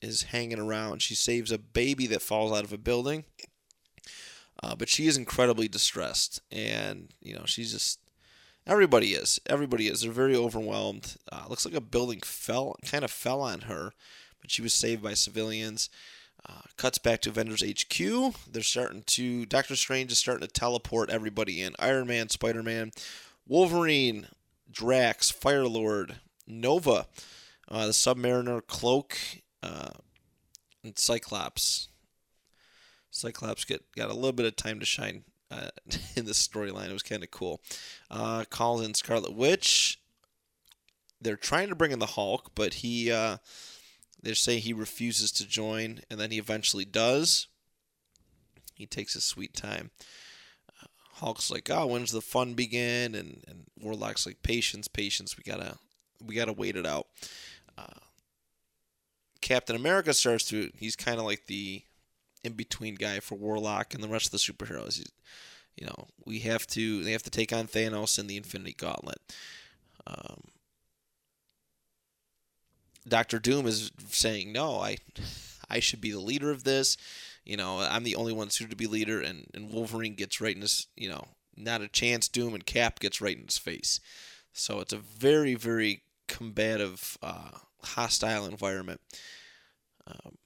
is hanging around. She saves a baby that falls out of a building. Uh, but she is incredibly distressed, and you know she's just everybody is everybody is. They're very overwhelmed. Uh, looks like a building fell, kind of fell on her, but she was saved by civilians. Uh, cuts back to Avengers HQ. They're starting to. Doctor Strange is starting to teleport everybody in. Iron Man, Spider Man, Wolverine, Drax, Fire Lord, Nova, uh, the Submariner, Cloak, uh, and Cyclops. Cyclops get got a little bit of time to shine uh, in this storyline. It was kind of cool. Uh, calls in Scarlet Witch. They're trying to bring in the Hulk, but he uh, they say he refuses to join, and then he eventually does. He takes his sweet time. Uh, Hulk's like, "Oh, when's the fun begin?" And and Warlock's like, "Patience, patience. We gotta we gotta wait it out." Uh, Captain America starts to. He's kind of like the in between guy for Warlock and the rest of the superheroes. He's, you know, we have to they have to take on Thanos and the Infinity Gauntlet. Um, Doctor Doom is saying no, I I should be the leader of this. You know, I'm the only one suited to be leader, and, and Wolverine gets right in his, you know, not a chance. Doom and Cap gets right in his face. So it's a very, very combative, uh, hostile environment. Um,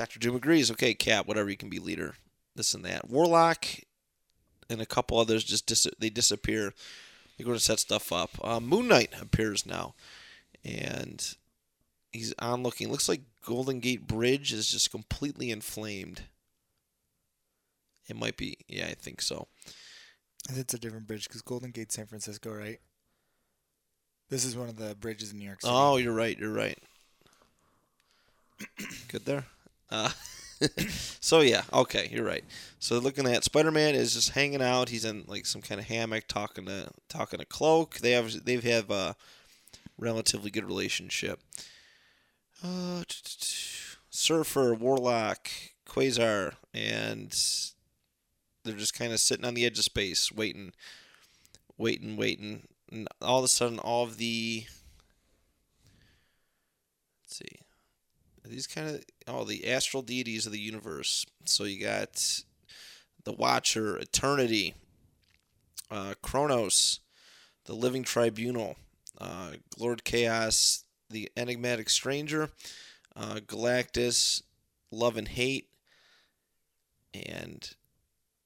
Doctor Doom agrees. Okay, Cap, whatever you can be leader, this and that. Warlock and a couple others just dis- they disappear. They go to set stuff up. Uh, Moon Knight appears now, and he's on looking. Looks like Golden Gate Bridge is just completely inflamed. It might be. Yeah, I think so. It's a different bridge because Golden Gate, San Francisco, right? This is one of the bridges in New York City. Oh, you're right. You're right. Good there. Uh, so yeah, okay, you're right. So looking at Spider-Man is just hanging out. He's in like some kind of hammock, talking to talking to Cloak. They have they have a relatively good relationship. Uh, Surfer, Warlock, Quasar, and they're just kind of sitting on the edge of space, waiting, waiting, waiting. And all of a sudden, all of the let's see, these kind of all the astral deities of the universe. So you got the Watcher, Eternity, uh, Kronos, the Living Tribunal, uh, Lord Chaos, the Enigmatic Stranger, uh, Galactus, Love and Hate, and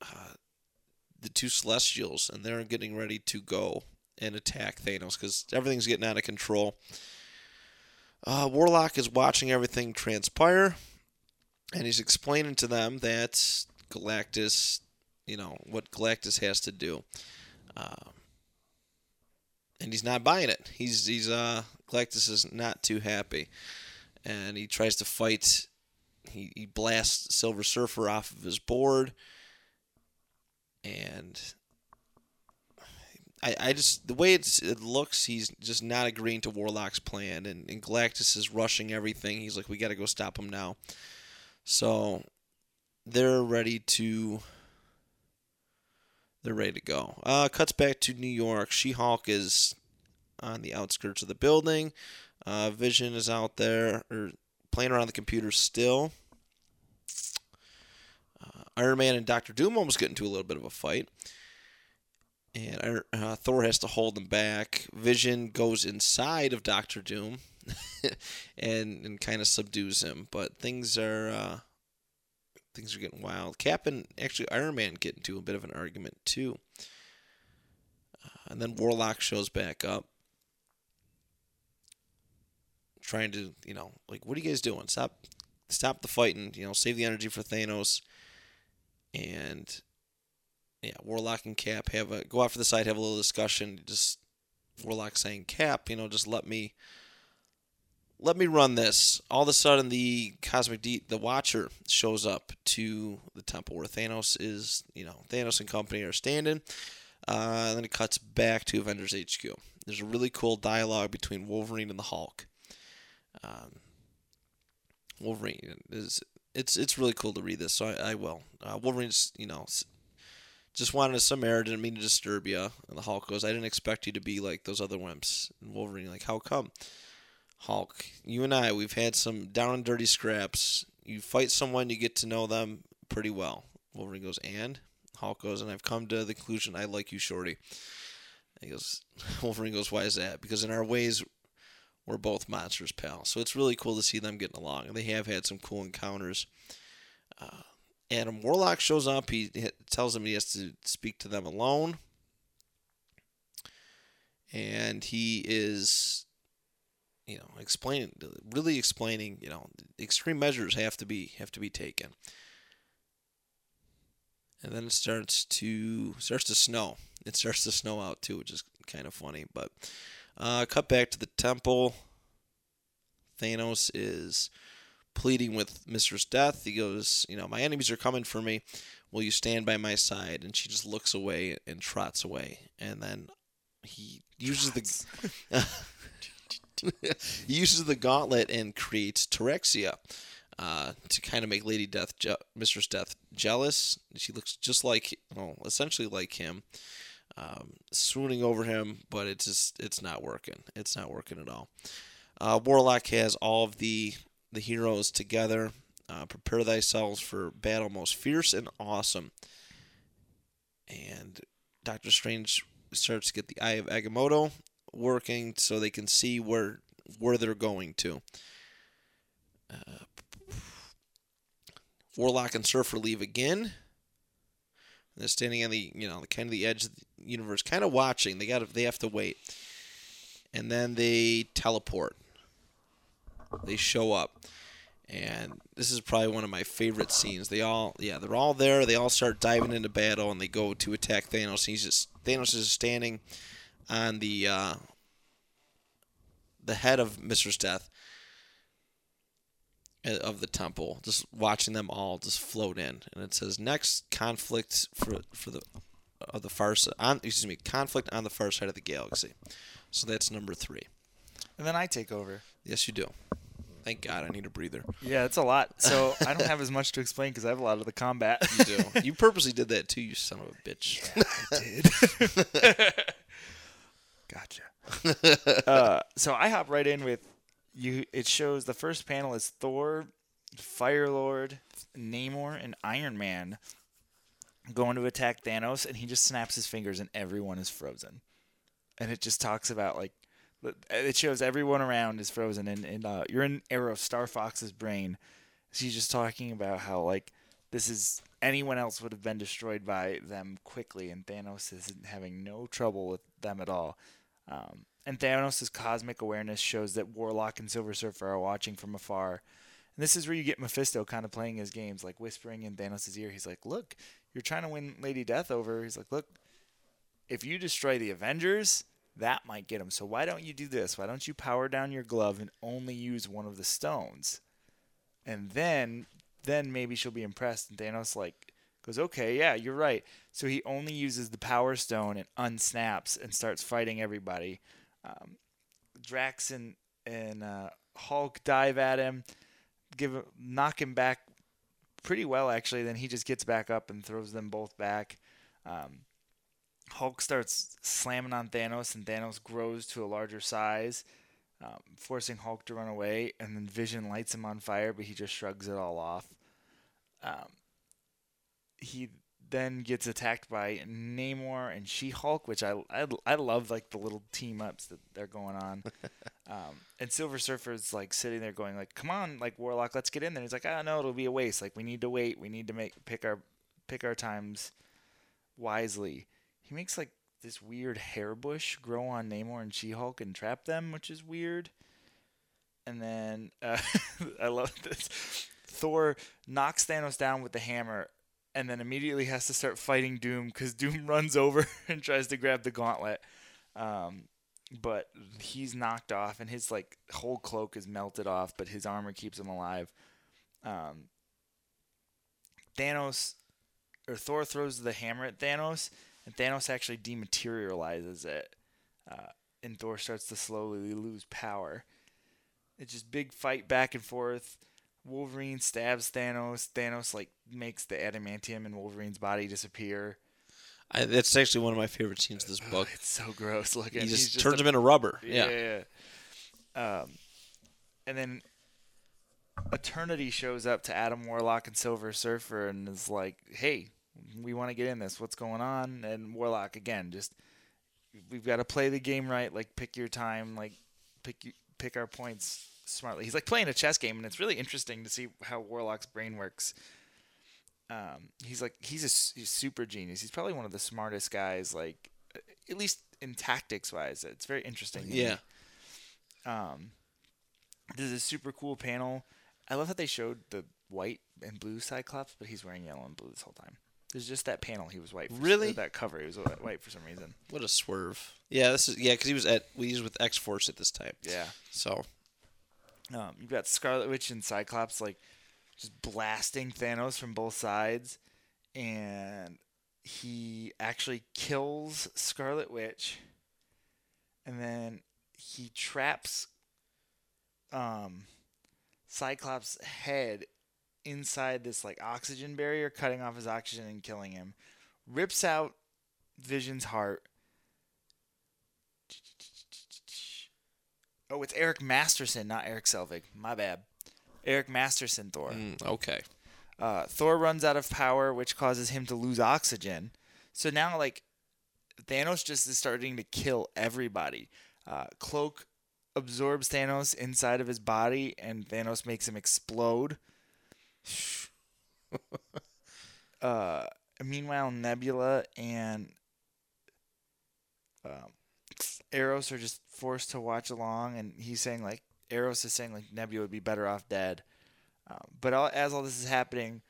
uh, the two Celestials, and they're getting ready to go and attack Thanos because everything's getting out of control. Uh, Warlock is watching everything transpire, and he's explaining to them that Galactus, you know, what Galactus has to do. Uh, and he's not buying it. He's he's uh Galactus is not too happy, and he tries to fight. He he blasts Silver Surfer off of his board, and I, I just the way it's it looks, he's just not agreeing to Warlock's plan, and, and Galactus is rushing everything. He's like, we got to go stop him now. So they're ready to. They're ready to go. Uh, cuts back to New York. She Hulk is on the outskirts of the building. Uh, Vision is out there or playing around the computer still. Uh, Iron Man and Doctor Doom almost get into a little bit of a fight and uh, Thor has to hold him back. Vision goes inside of Doctor Doom and and kind of subdues him, but things are uh, things are getting wild. Cap and actually Iron Man get into a bit of an argument too, uh, and then Warlock shows back up, trying to you know like what are you guys doing? Stop stop the fighting. You know save the energy for Thanos, and yeah, Warlock and Cap have a go off to the side, have a little discussion. Just Warlock saying, Cap, you know, just let me let me run this. All of a sudden, the cosmic de- the Watcher shows up to the temple where Thanos is. You know, Thanos and company are standing. Uh, and then it cuts back to Avengers HQ. There's a really cool dialogue between Wolverine and the Hulk. Um, Wolverine is it's it's really cool to read this, so I, I will. Uh, Wolverine's you know just wanted some air, didn't mean to disturb you. And the Hulk goes, I didn't expect you to be like those other wimps. And Wolverine like, how come? Hulk, you and I, we've had some down and dirty scraps. You fight someone, you get to know them pretty well. Wolverine goes, and Hulk goes, and I've come to the conclusion I like you, Shorty. He goes, Wolverine goes, why is that? Because in our ways, we're both monsters, pal. So it's really cool to see them getting along, and they have had some cool encounters. Uh, Adam Warlock shows up. He tells him he has to speak to them alone, and he is, you know, explaining, really explaining, you know, extreme measures have to be have to be taken. And then it starts to starts to snow. It starts to snow out too, which is kind of funny. But uh, cut back to the temple. Thanos is pleading with Mistress Death. He goes, You know, my enemies are coming for me. Will you stand by my side? And she just looks away and trots away. And then he uses the he uses the gauntlet and creates Terraxia uh, to kind of make Lady Death, Je- Mistress Death, jealous. She looks just like, well, essentially like him, um, swooning over him, but it's just it's not working. It's not working at all. Uh, Warlock has all of the the heroes together. Uh, prepare thyself for battle most fierce and awesome. And Doctor Strange starts to get the Eye of Agamotto working so they can see where where they're going to. Uh, Warlock and Surfer leave again. They're standing on the you know kind of the edge of the universe, kind of watching. They got they have to wait, and then they teleport. They show up, and this is probably one of my favorite scenes. They all yeah they're all there. They all start diving into battle, and they go to attack Thanos. He's just Thanos is standing on the uh, the head of Mistress Death uh, of the temple, just watching them all just float in, and it says next conflict for for the of the far side on excuse me conflict on the far side of the galaxy. So that's number three. And then I take over. Yes, you do. Thank God, I need a breather. Yeah, it's a lot. So I don't have as much to explain because I have a lot of the combat. You do. you purposely did that too, you son of a bitch. I did. gotcha. Uh, so I hop right in with you. It shows the first panel is Thor, Fire Lord, Namor, and Iron Man going to attack Thanos, and he just snaps his fingers, and everyone is frozen. And it just talks about like it shows everyone around is frozen, and, and uh, you're in Eros Star Fox's brain. She's just talking about how like this is anyone else would have been destroyed by them quickly, and Thanos is having no trouble with them at all. Um, and Thanos' cosmic awareness shows that Warlock and Silver Surfer are watching from afar. And this is where you get Mephisto kind of playing his games, like whispering in Thanos' ear. He's like, Look, you're trying to win Lady Death over. He's like, Look, if you destroy the Avengers, that might get him. So why don't you do this? Why don't you power down your glove and only use one of the stones? And then then maybe she'll be impressed. And Thanos like goes, Okay, yeah, you're right. So he only uses the power stone and unsnaps and starts fighting everybody. Um, Drax and, and uh, Hulk dive at him, give knock him back pretty well actually. Then he just gets back up and throws them both back. Um, Hulk starts slamming on Thanos, and Thanos grows to a larger size, um, forcing Hulk to run away. And then Vision lights him on fire, but he just shrugs it all off. Um, he then gets attacked by Namor and She-Hulk, which I, I, I love like the little team ups that they're going on. um, and Silver Surfer's like sitting there going like, "Come on, like Warlock, let's get in there." He's like, "Ah, no, it'll be a waste. Like we need to wait. We need to make pick our pick our times wisely." He makes like this weird hair bush grow on Namor and She-Hulk and trap them, which is weird. And then uh, I love this. Thor knocks Thanos down with the hammer and then immediately has to start fighting Doom because Doom runs over and tries to grab the gauntlet. Um, but he's knocked off, and his like whole cloak is melted off, but his armor keeps him alive. Um, Thanos or Thor throws the hammer at Thanos, and Thanos actually dematerializes it, uh, and Thor starts to slowly lose power. It's just big fight back and forth. Wolverine stabs Thanos. Thanos like makes the adamantium in Wolverine's body disappear. I, that's actually one of my favorite scenes in this book. It's so gross looking. He He's just, turns a- him into rubber. Yeah. yeah. yeah. Um, and then Eternity shows up to Adam Warlock and Silver Surfer and is like, "Hey, we want to get in this. What's going on?" And Warlock again, just we've got to play the game right. Like, pick your time. Like, pick you, pick our points smartly. He's like playing a chess game, and it's really interesting to see how Warlock's brain works. Um, he's like he's a he's super genius. He's probably one of the smartest guys, like at least in tactics wise. It's very interesting. Yeah. Um, this is a super cool panel. I love that they showed the white and blue Cyclops, but he's wearing yellow and blue this whole time. There's just that panel he was white. For, Really? That cover he was white for some reason. What a swerve. Yeah, this is yeah, because he was at we was with X Force at this time. Yeah. So Um, you've got Scarlet Witch and Cyclops like just blasting Thanos from both sides, and he actually kills Scarlet Witch, and then he traps um, Cyclops' head inside this like oxygen barrier, cutting off his oxygen and killing him. Rips out Vision's heart. Oh, it's Eric Masterson, not Eric Selvig. My bad. Eric Masterson Thor. mm, okay. Uh, Thor runs out of power, which causes him to lose oxygen. So now, like, Thanos just is starting to kill everybody. Uh, Cloak absorbs Thanos inside of his body, and Thanos makes him explode. uh, meanwhile, Nebula and um, Eros are just forced to watch along, and he's saying like Eros is saying like Nebula would be better off dead. Um, but all, as all this is happening,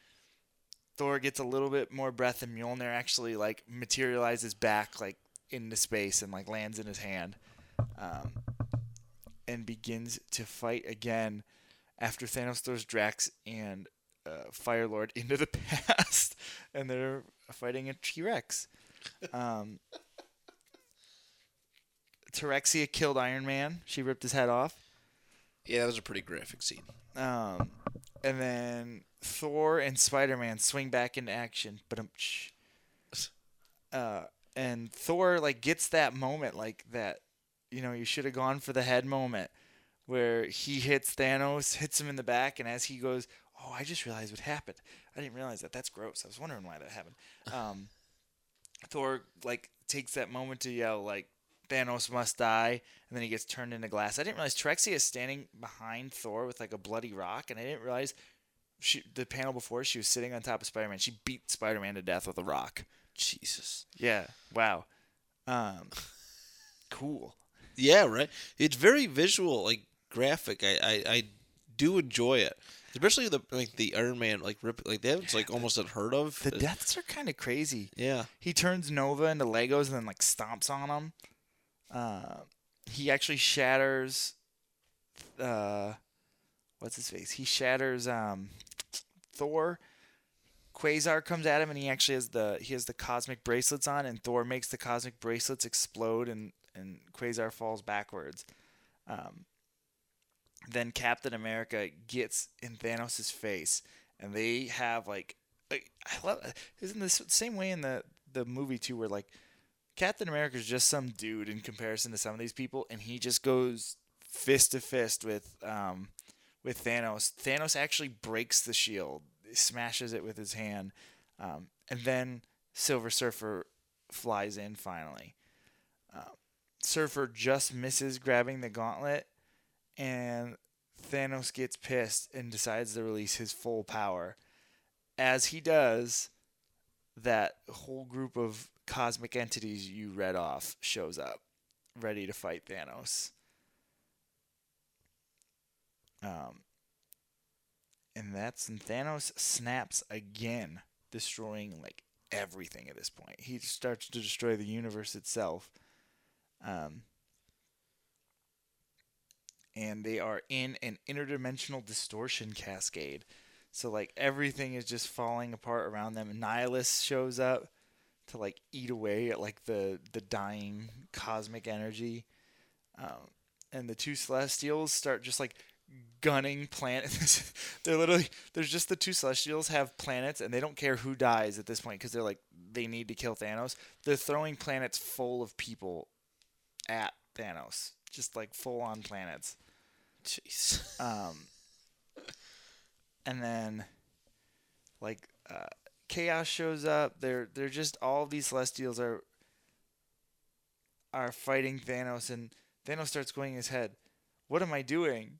Thor gets a little bit more breath, and Mjolnir actually like materializes back like into space and like lands in his hand, um, and begins to fight again after Thanos throws Drax and uh, Fire Lord into the past, and they're fighting a T Rex. Um, Terraxia killed Iron Man. She ripped his head off. Yeah, that was a pretty graphic scene. Um, and then Thor and Spider Man swing back into action. But um, uh, and Thor like gets that moment like that. You know, you should have gone for the head moment where he hits Thanos, hits him in the back, and as he goes, "Oh, I just realized what happened. I didn't realize that. That's gross. I was wondering why that happened." Um, Thor like takes that moment to yell like Thanos must die, and then he gets turned into glass. I didn't realize Terraxia is standing behind Thor with like a bloody rock, and I didn't realize she the panel before she was sitting on top of Spider Man. She beat Spider Man to death with a rock. Jesus. Yeah, wow, um, cool. Yeah, right. It's very visual, like graphic. I, I, I do enjoy it, especially the like the Iron Man like rip like that's like almost unheard of. The deaths are kind of crazy. Yeah. He turns Nova into Legos and then like stomps on them. Uh, he actually shatters. Uh, what's his face? He shatters um, Thor. Quasar comes at him and he actually has the he has the cosmic bracelets on and Thor makes the cosmic bracelets explode and and Quasar falls backwards. Um, then Captain America gets in Thanos' face and they have like, like I love isn't this the same way in the the movie too where like Captain America is just some dude in comparison to some of these people and he just goes fist to fist with um with Thanos. Thanos actually breaks the shield, smashes it with his hand, um, and then Silver Surfer flies in finally. Um, Surfer just misses grabbing the gauntlet, and Thanos gets pissed and decides to release his full power. As he does, that whole group of cosmic entities you read off shows up, ready to fight Thanos. Um, and that's and Thanos snaps again, destroying like everything at this point. He starts to destroy the universe itself. Um, and they are in an interdimensional distortion cascade. So like everything is just falling apart around them. Nihilus shows up to like eat away at like the the dying cosmic energy, um, and the two Celestials start just like gunning planets. they're literally there's just the two Celestials have planets, and they don't care who dies at this point because they're like they need to kill Thanos. They're throwing planets full of people at Thanos, just like full on planets. Jeez. Um, and then, like, uh, chaos shows up. They're they're just all these Celestials are are fighting Thanos, and Thanos starts going in his head. What am I doing?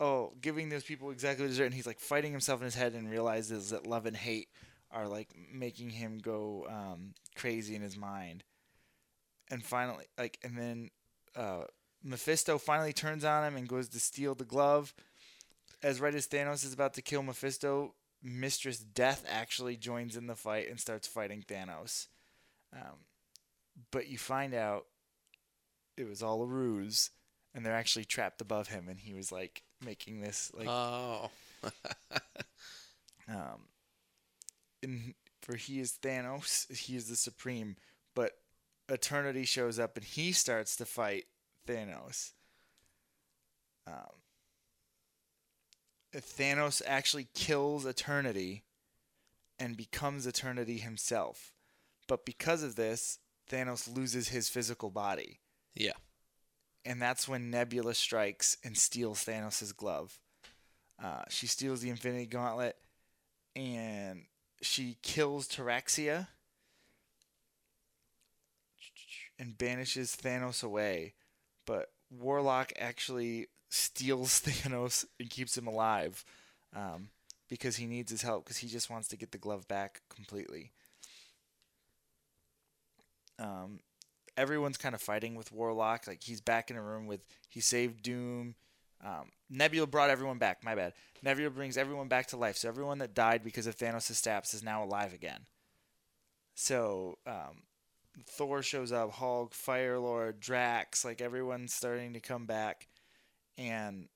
Oh, giving those people exactly what they deserve. And he's like fighting himself in his head and realizes that love and hate are like making him go um, crazy in his mind. And finally, like, and then uh, Mephisto finally turns on him and goes to steal the glove. As right as Thanos is about to kill Mephisto, Mistress Death actually joins in the fight and starts fighting Thanos. Um, but you find out it was all a ruse, and they're actually trapped above him, and he was like making this like oh. um, and for he is Thanos, he is the supreme, but Eternity shows up and he starts to fight Thanos. Um, Thanos actually kills Eternity and becomes Eternity himself. But because of this, Thanos loses his physical body. Yeah. And that's when Nebula strikes and steals Thanos' glove. Uh, she steals the Infinity Gauntlet and she kills Terraxia and banishes Thanos away. But Warlock actually steals Thanos and keeps him alive um, because he needs his help because he just wants to get the glove back completely. Um, everyone's kind of fighting with Warlock. Like he's back in a room with he saved Doom. Um, Nebula brought everyone back. My bad. Nebula brings everyone back to life. So everyone that died because of Thanos' stabs is now alive again. So um, Thor shows up, Hulk, Fire Lord, Drax, like everyone's starting to come back, and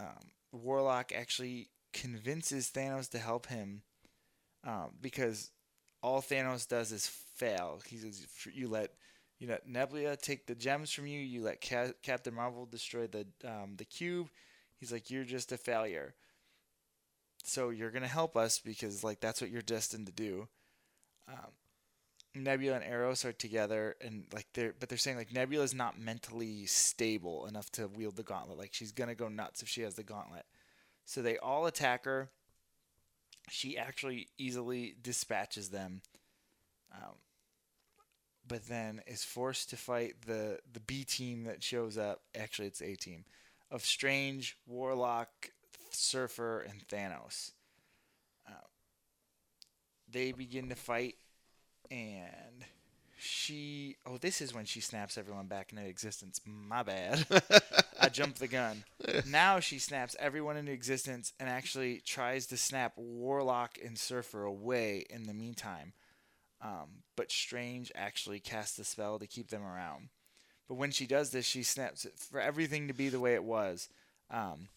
um, Warlock actually convinces Thanos to help him um, because all Thanos does is fail. He says, "You let you let Nebula take the gems from you. You let Ca- Captain Marvel destroy the um, the cube." He's like, "You're just a failure." So you're gonna help us because like that's what you're destined to do. Um, Nebula and Eros are together, and like they're but they're saying like Nebula is not mentally stable enough to wield the gauntlet. Like she's gonna go nuts if she has the gauntlet. So they all attack her. She actually easily dispatches them, um, but then is forced to fight the the B team that shows up. Actually, it's A team of Strange, Warlock, Surfer, and Thanos. Uh, they begin to fight and she oh this is when she snaps everyone back into existence. My bad. I jumped the gun. Now she snaps everyone into existence and actually tries to snap warlock and surfer away in the meantime. Um, but strange actually casts a spell to keep them around. But when she does this she snaps it for everything to be the way it was. Um,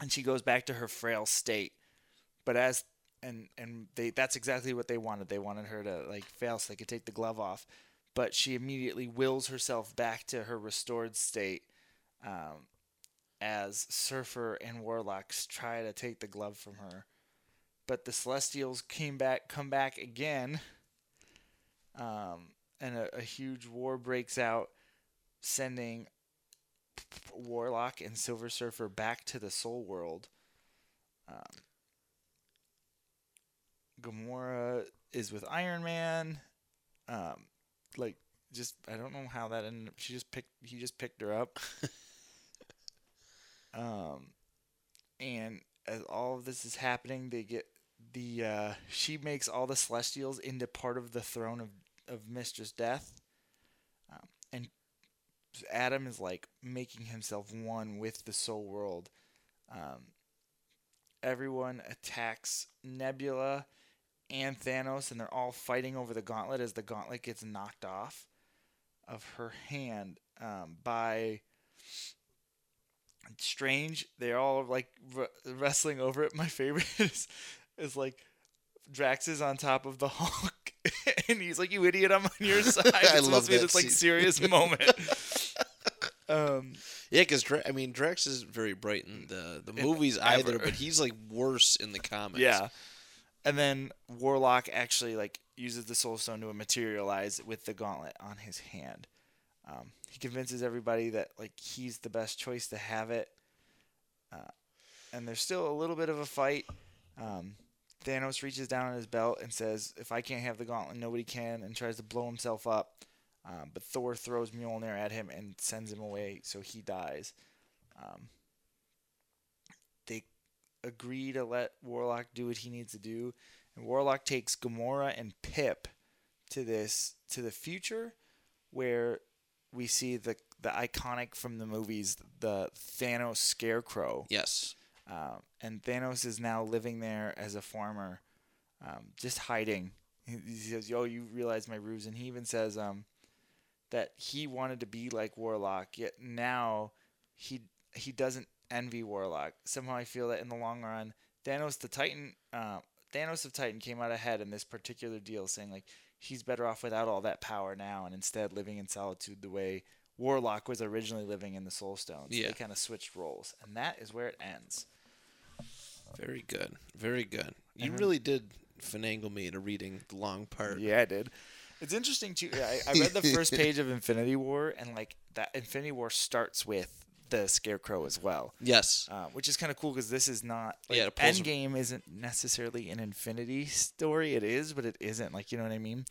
and she goes back to her frail state. But as and and they that's exactly what they wanted. They wanted her to like fail so they could take the glove off, but she immediately wills herself back to her restored state. Um, as Surfer and Warlocks try to take the glove from her, but the Celestials came back, come back again, um, and a, a huge war breaks out, sending Warlock and Silver Surfer back to the Soul World. Um, Gamora is with Iron Man. Um, like just I don't know how that ended. She just picked. He just picked her up. um, and as all of this is happening, they get the uh, she makes all the Celestials into part of the throne of of Mistress Death. Um, and Adam is like making himself one with the Soul World. Um, everyone attacks Nebula and Thanos, and they're all fighting over the gauntlet as the gauntlet gets knocked off of her hand um, by Strange. They're all like r- wrestling over it. My favorite is, is like Drax is on top of the Hulk, and he's like, "You idiot! I'm on your side." It's I supposed love to be this like serious moment. um, Yeah, because I mean Drax is very bright in the the movies either, but he's like worse in the comics. yeah, and then Warlock actually like uses the Soul Stone to materialize with the gauntlet on his hand. Um, he convinces everybody that like he's the best choice to have it, uh, and there's still a little bit of a fight. Um, Thanos reaches down on his belt and says, "If I can't have the gauntlet, nobody can," and tries to blow himself up. Um, but Thor throws Mjolnir at him and sends him away, so he dies. Um, agree to let Warlock do what he needs to do, and Warlock takes Gamora and Pip to this to the future, where we see the the iconic from the movies, the Thanos Scarecrow. Yes. Um, and Thanos is now living there as a farmer, um, just hiding. He, says, "Yo, you realize my ruse," and he even says um, that he wanted to be like Warlock, yet now he he doesn't envy Warlock. Somehow, I feel that in the long run, Thanos the Titan, uh, Thanos of Titan came out ahead in this particular deal, saying like he's better off without all that power now, and instead living in solitude the way Warlock was originally living in the Soul Stone. So Yeah. they kind of switched roles, and that is where it ends. Very good. Very good. You really did finagle me into reading the long part. Yeah, I did. It's interesting too. I, I read the first page of Infinity War, and like that Infinity War starts with the Scarecrow as well, Yes. uh, which is kind of cool because this is not. Like, Yeah, Endgame isn't necessarily an Infinity story. It is, but it isn't. Like you know what I mean?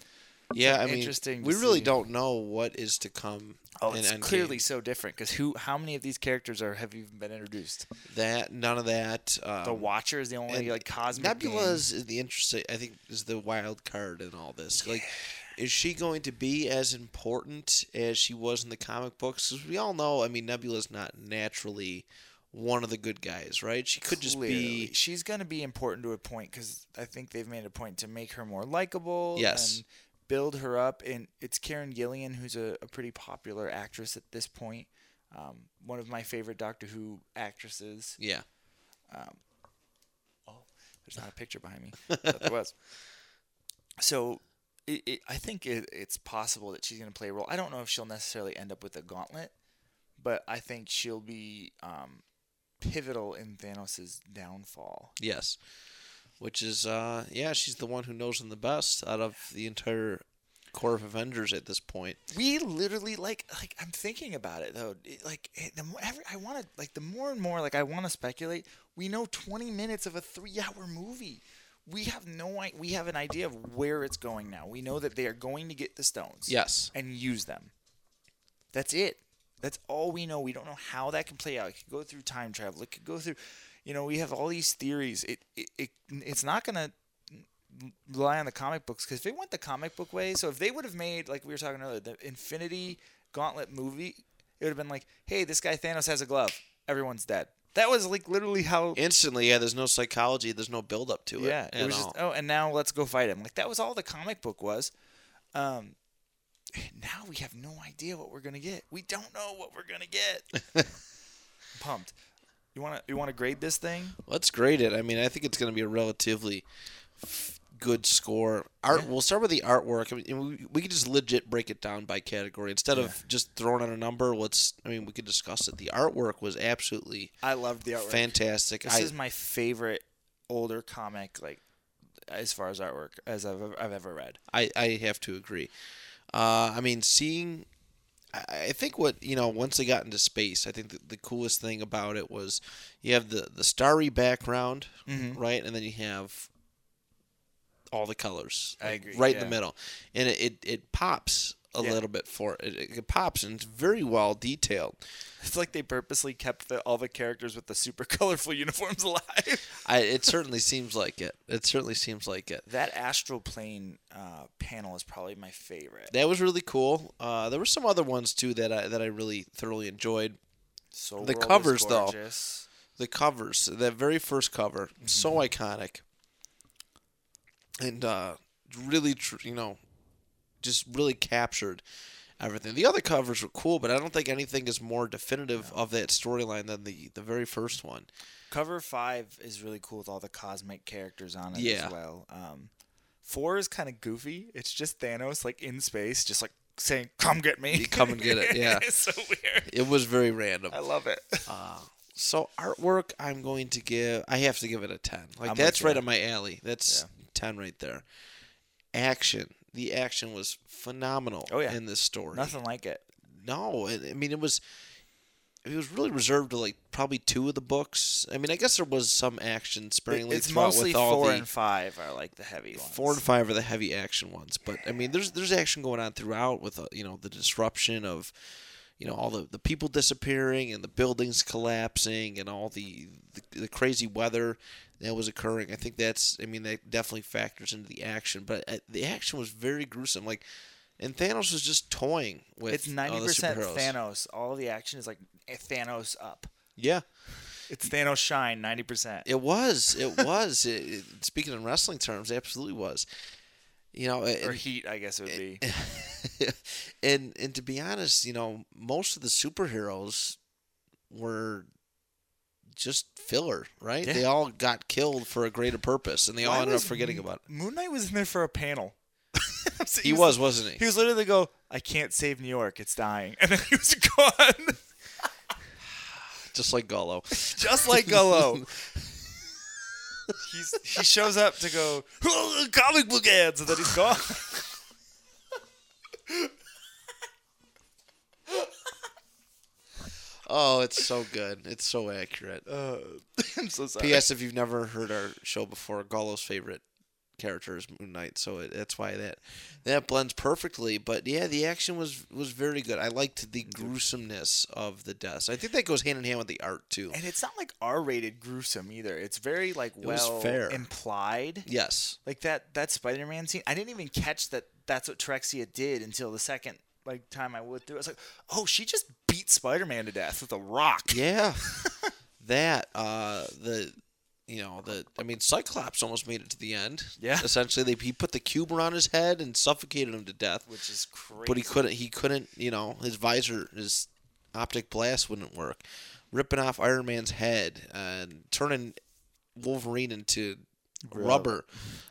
Yeah, I mean, interesting we really see. don't know what is to come. Oh, it's Endgame. clearly so different because who? How many of these characters are have even been introduced? that none of that. Um, The Watcher is the only like cosmic. Nebula is the interesting. I think is the wild card in all this. Like, is she going to be as important as she was in the comic books? Because we all know, I mean, Nebula's not naturally one of the good guys, right? She could just be. she's going to be important to a point because I think they've made a point to make her more likable. Yes. And build her up. And it's Karen Gillan, who's a, a pretty popular actress at this point. Um, one of my favorite Doctor Who actresses. Yeah. Oh, there's not a picture behind me. There was. So it, it, I think it, it's possible that she's going to play a role. I don't know if she'll necessarily end up with a gauntlet, but I think she'll be um, pivotal in Thanos' downfall. Yes. Which is, uh, yeah, she's the one who knows him the best out of the entire core of Avengers at this point. we literally like like I'm thinking about it though. It, like it- the more every, I want to like the more and more like I want to speculate. We know 20 minutes of a three-hour movie. We have no we have an idea of where it's going now. We know that they are going to get the stones. Yes. And use them. That's it. That's all we know. We don't know how that can play out. It could go through time travel. It could go through. You know, we have all these theories. It it, it it's not gonna rely on the comic books because if it went the comic book way, so if they would have made like we were talking earlier, the Infinity Gauntlet movie, it would have been like, hey, this guy Thanos has a glove, everyone's dead. That was like literally how. Instantly, yeah, there's no psychology, there's no build up to it. yeah, it was all. just oh, and now let's go fight him. Like that was all the comic book was. Um, now we have no idea what we're gonna get. We don't know what we're gonna get. Pumped. You wanna you wanna grade this thing? Let's grade it. I mean, I think it's going to be a relatively f- good score. Art. Yeah. We'll start with the artwork. I mean, we, we could just legit break it down by category instead of just throwing out a number. Let's. I mean, we could discuss it. The artwork was absolutely I loved the artwork. fantastic. This I, is my favorite older comic, like as far as artwork as I've I've ever read. I, I have to agree. Uh, I mean, seeing. I think what you know once they got into space, I think the, the coolest thing about it was you have the the starry background, Mhm. right, and then you have all the colors. I like, agree, Right in the middle, and it it, it pops a Yeah. little bit for it. it. It pops and it's very well detailed. It's like they purposely kept the, all the characters with the super colorful uniforms alive. I it certainly seems like it. It certainly seems like it. that astral plane uh, panel is probably my favorite. That was really cool. Uh, there were some other ones too that I that I really thoroughly enjoyed. So the covers, though. the covers, that very first cover, so iconic, and uh, really, tr- you know, just really captured everything. The other covers were cool, but I don't think anything is more definitive of that storyline than the the very first one. Cover five is really cool with all the cosmic characters on it Yeah. as well. Um, four is kind of goofy. It's just Thanos like in space, just like saying, "Come get me, You come and get it, yeah. it's so weird. It was very random. I love it. Uh, so artwork, I'm going to give. I have to give it a ten. Like I'm that's right up my alley. That's Yeah. Ten right there. Action. The action was phenomenal. Oh, yeah. in this story. Nothing like it. No, I mean it was. It was really reserved to like probably two of the books. I mean, I guess there was some action sparingly it's throughout mostly with all four the and five are like the heavy ones. four and five are the heavy action ones. But I mean, there's there's action going on throughout with uh, you know the disruption of you know all the, the people disappearing and the buildings collapsing and all the, the the crazy weather that was occurring. I think that's I mean that definitely factors into the action. But uh, the action was very gruesome. Like. And Thanos was just toying with It's ninety percent. Thanos. All the action is like eh, Thanos up. Yeah, It's Thanos shine ninety percent. It was. It was. it, it- speaking in wrestling terms, it absolutely was. You know, Or and, heat, I guess it would be. and and to be honest, you know, most of the superheroes were just filler, right? Yeah. They all got killed for a greater purpose, and they all Why ended up was forgetting about it. Moon Knight was in there for a panel. So He was, wasn't he? He was literally go, I can't save New York, it's dying. And then he was gone. Just like Gullo. Just like Gullo. He's he shows up to go, "Oh, comic book ads, and then he's gone. Oh, it's so good. It's so accurate. Uh, I'm so sorry. P.S. If you've never heard our show before, Gullo's favorite character is Moon Knight, so it, that's why that that blends perfectly. But yeah, the action was was very good. I liked the gruesomeness of the deaths. I think that goes hand in hand with the art too. And it's not like R-rated gruesome either. It's very like well fair. implied. Yes, Like that that Spider-Man scene. I didn't even catch that that's what Terraxia did until the second like time I would do. I was like, "Oh, she just beat Spider-Man to death with a rock." yeah, that uh the. You know the. I mean, Cyclops almost made it to the end. Yeah. Essentially, they he put the cube around his head and suffocated him to death. Which is crazy. but he couldn't he couldn't you know his visor his optic blast wouldn't work ripping off iron man's head and turning wolverine into rubber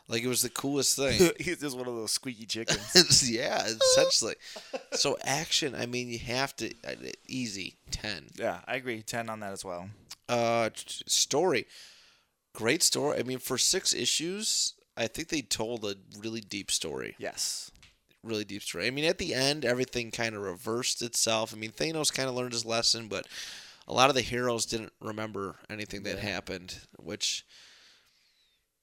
like it was the coolest thing He's just one of those squeaky chickens. yeah essentially so action i mean you have to uh, easy 10 yeah, I agree. 10 on that as well. uh story great story i mean for six issues i think they told a really deep story Yes. really deep story. I mean, at the end, everything kind of reversed itself. I mean, Thanos kind of learned his lesson, but a lot of the heroes didn't remember anything that Yeah. happened, which,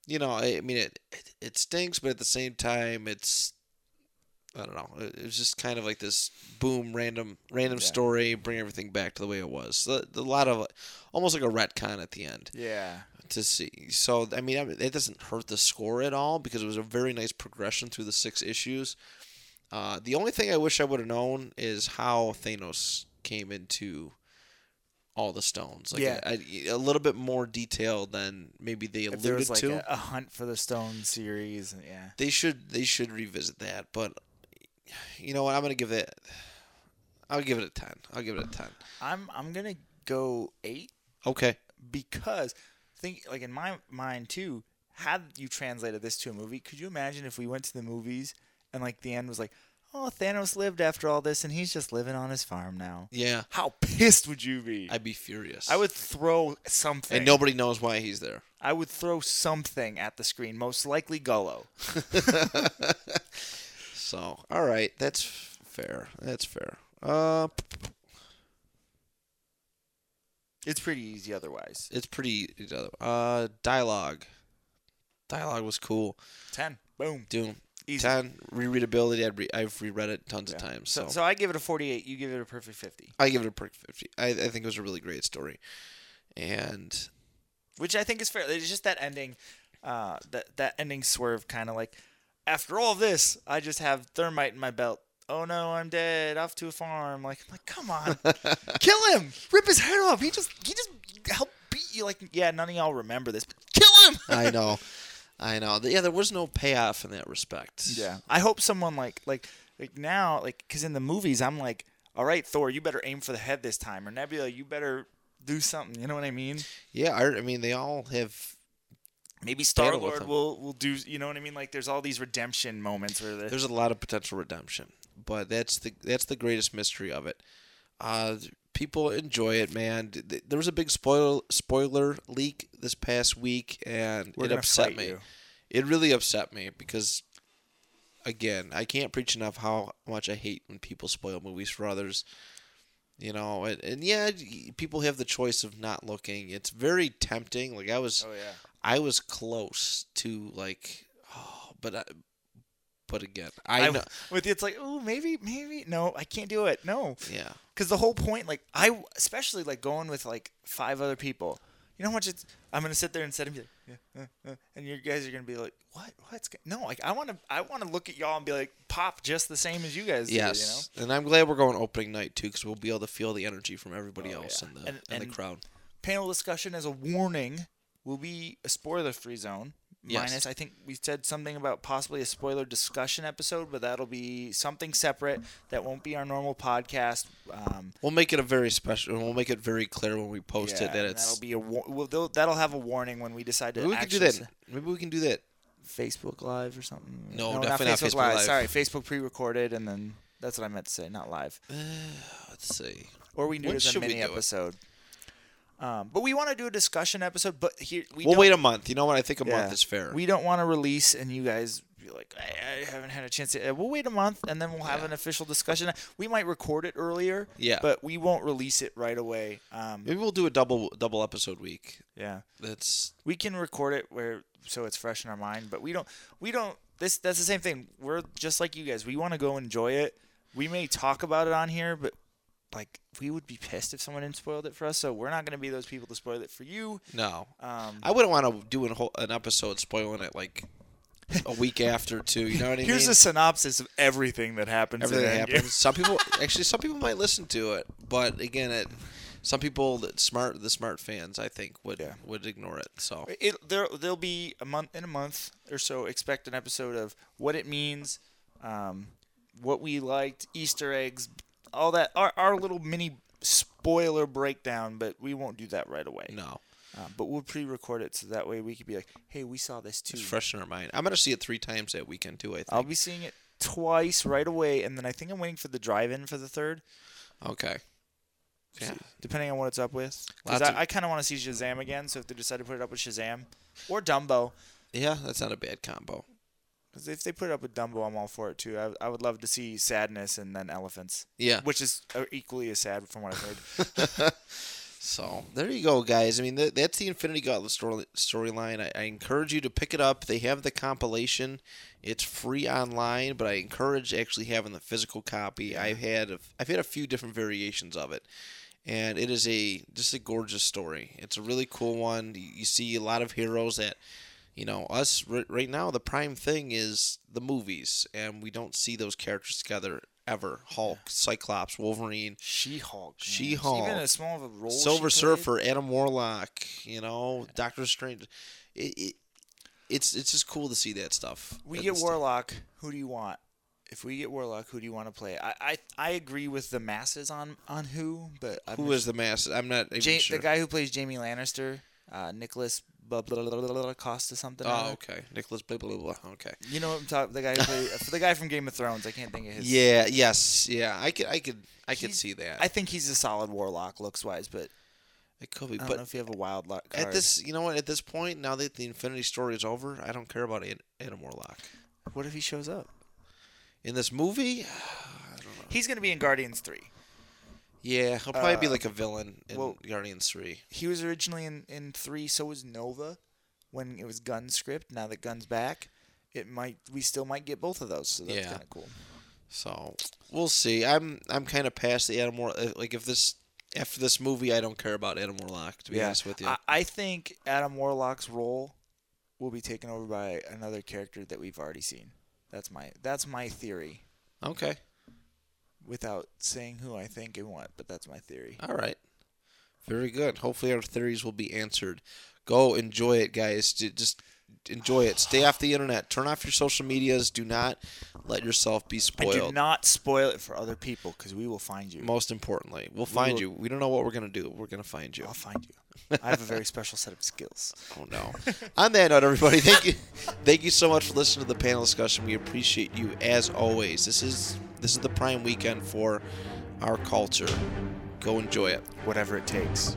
you know, I, I mean, it, it it stinks, but at the same time, it's I don't know. It, it was just kind of like this boom, random, random Yeah. story, bring everything back to the way it was. So, a lot of almost like a retcon at the end Yeah. to see. So I mean, I mean, it doesn't hurt the score at all because it was a very nice progression through the six issues. Uh, the only thing I wish I would have known is how Thanos came into all the stones. Like Yeah. a, a little bit more detail than maybe they If there alluded was like to. a, a hunt for the stone series, yeah. They should they should revisit that. But you know what? I'm gonna give it. I'll give it a ten. I'll give it a ten. I'm I'm gonna go eight Okay. because think like in my mind too. Had you translated this to a movie, could you imagine if we went to the movies and like the end was like, "Oh, Thanos lived after all this, and he's just living on his farm now." Yeah. How pissed would you be? I'd be furious. I would throw something. And nobody knows why he's there. I would throw something at the screen, most likely Gullo. So, all right, that's fair. That's fair. Uh, It's pretty easy otherwise. it's pretty. Uh, dialogue. Dialogue was cool. Ten. Boom. Doom. Easy. Ten rereadability. I'd re- I've reread it tons of times. So, So, so I give it a 48. You give it a perfect 50, I give it a perfect fifty. I, I think it was a really great story, and which I think is fair. It's just that ending, uh, that that ending swerve, kind of like, after all this, I just have thermite in my belt. Oh no, I'm dead. Off to a farm. Like, I'm like, come on, kill him. Rip his head off. He just he just helped beat you. Like, yeah, none of y'all remember this, but kill him. I know, I know. Yeah, there was no payoff in that respect. Yeah, I hope someone like like Like now, like because in the movies, I'm like, all right, Thor, you better aim for the head this time, or Nebula, you better do something. You know what I mean? Yeah, I, I mean they all have. Maybe Star Lord will will do. You know what I mean? Like there's all these redemption moments where the, There's a lot of potential redemption, but that's the that's the greatest mystery of it. Uh, people enjoy it, man. Th- th- There was a big spoiler spoiler leak this past week, and we're it upset me. you. It really upset me because, again, I can't preach enough how much I hate when people spoil movies for others. You know, and, and yeah, people have the choice of not looking. It's very tempting. Like I was, Oh yeah. I was close to like, oh, but I, but again, I, know, with it's like, oh, maybe, maybe, no, I can't do it. No, yeah, because the whole point, like, I especially like going with like five other people. You know how much it's? I'm gonna sit there and sit and be like, yeah, uh, uh, and you guys are gonna be like, what? What's go-" no? Like, I want to, I want to look at y'all and be like, pop, just the same as you guys. do, yes, and I'm glad we're going opening night too, because we'll be able to feel the energy from everybody Oh, else yeah. in the And- in the crowd. Panel discussion as a warning will be a spoiler-free zone. Yes. Minus, I think we said something about possibly a spoiler discussion episode, but that'll be something separate. That won't be our normal podcast. Um, We'll make it a very special. We'll make it very clear when we post Yeah, it that it's. that'll be a war- well, they'll- that'll have a warning when we decide to Maybe we can do that. Maybe we can do that. Facebook Live or something. No, not definitely not Facebook, Facebook Live. Live. Sorry, Facebook pre-recorded, and then that's what I meant to say, not live. Let's see. Or we can do it as a mini episode. it? Um, but we want to do a discussion episode. But here we will wait a month. You know what? I think a yeah, month is fair. We don't want to release, and you guys be like, I, I haven't had a chance to. We'll wait a month, and then we'll have Yeah. an official discussion. We might record it earlier. Yeah. But we won't release it right away. Um, Maybe we'll do a double double episode week. yeah. That's we can record it where so it's fresh in our mind but we don't we don't this that's the same thing we're just like you guys we want to go enjoy it we may talk about it on here but like we would be pissed if someone didn't spoiled it for us so we're not going to be those people to spoil it for you no. um, I wouldn't want to do an, whole, an episode spoiling it like a week after too. You know what I here's mean? Here's a synopsis of everything that happens Everything in that happens. Some people actually, some people might listen to it, but again, it. Some people that smart, the smart fans, I think, would Yeah. would ignore it. So it there there'll be a month in a month or so expect an episode of what it means um, what we liked easter eggs all that our, our little mini spoiler breakdown but we won't do that right away no, uh, but we'll pre-record it so that way we could be like hey we saw this too it's fresh in our mind. I'm gonna see it three times that weekend too. I think. i'll be seeing it twice right away and then i think i'm waiting for the drive-in for the third okay. Yeah. depending on what it's up with because I, of- I kind of want to see shazam again so if they decide to put it up with shazam or dumbo Yeah, that's not a bad combo. Because if they put it up with Dumbo, I'm all for it too. I, I would love to see sadness and then elephants, Yeah. which is uh, equally as sad from what I've heard. So there you go, guys. I mean, that, that's the Infinity Gauntlet story storyline. I, I encourage you to pick it up. They have the compilation. It's free online, but I encourage actually having the physical copy. I've had a, I've had a few different variations of it, and it is a just a gorgeous story. It's a really cool one. You see a lot of heroes that. You know, us r- right now, the prime thing is the movies, and we don't see those characters together ever. Hulk, Cyclops, Wolverine, She-Hulk. She-Hulk. Even as small of a role. Silver. Surfer, Adam Warlock, you know, Doctor Strange. It, it, it's it's just cool to see that stuff. We get stuff. Warlock. Who do you want? If we get Warlock, who do you want to play? I I, I agree with the masses on on who, but I'm Who is the mass? I'm not Ja- sure. the guy who plays Jaime Lannister? Uh, Nicholas blah, blah, blah, blah, Costa something. Oh, okay. Nicholas blah blah blah. Okay. You know what I'm talking? The guy who play, the guy from Game of Thrones. I can't think of his. Yeah. Yes. Yeah. I could. I could. I could He's- see that. I think he's a solid Warlock looks wise, but it could be. I don't But know if you have a wild card. at this, you know what? At this point, now that the Infinity Story is over, I don't care about Ad- Adam Warlock. what if he shows up? In this movie, He's going to be in Guardians 3. Yeah, he'll probably be Uh, like a villain in well- Guardians Three. He was originally in, in 3, so was Nova when it was Gunn script. Now that Gunn's back, it might we still might get both of those, so that's Yeah. kind of cool. So we'll see. I'm I'm kind of past the Adam Warlock. Like if this after this movie, I don't care about Adam Warlock. To be honest with you, I, I think Adam Warlock's role will be taken over by another character that we've already seen. That's my that's my theory. okay, Without saying who I think and what, but that's my theory. all right, very good. Hopefully our theories will be answered. Go enjoy it, guys. Just enjoy it. Stay off the internet. Turn off your social medias. Do not let yourself be And spoiled. do not spoil it for other people because we will find you. Most importantly, we'll find will- you. We don't know what we're gonna do. We're gonna find you. I'll find you. I have a very special set of skills. Oh no. On that note, everybody, thank you, thank you so much for listening to the panel discussion. We appreciate you as always. This is this is the prime weekend for our culture. Go enjoy it. Whatever it takes.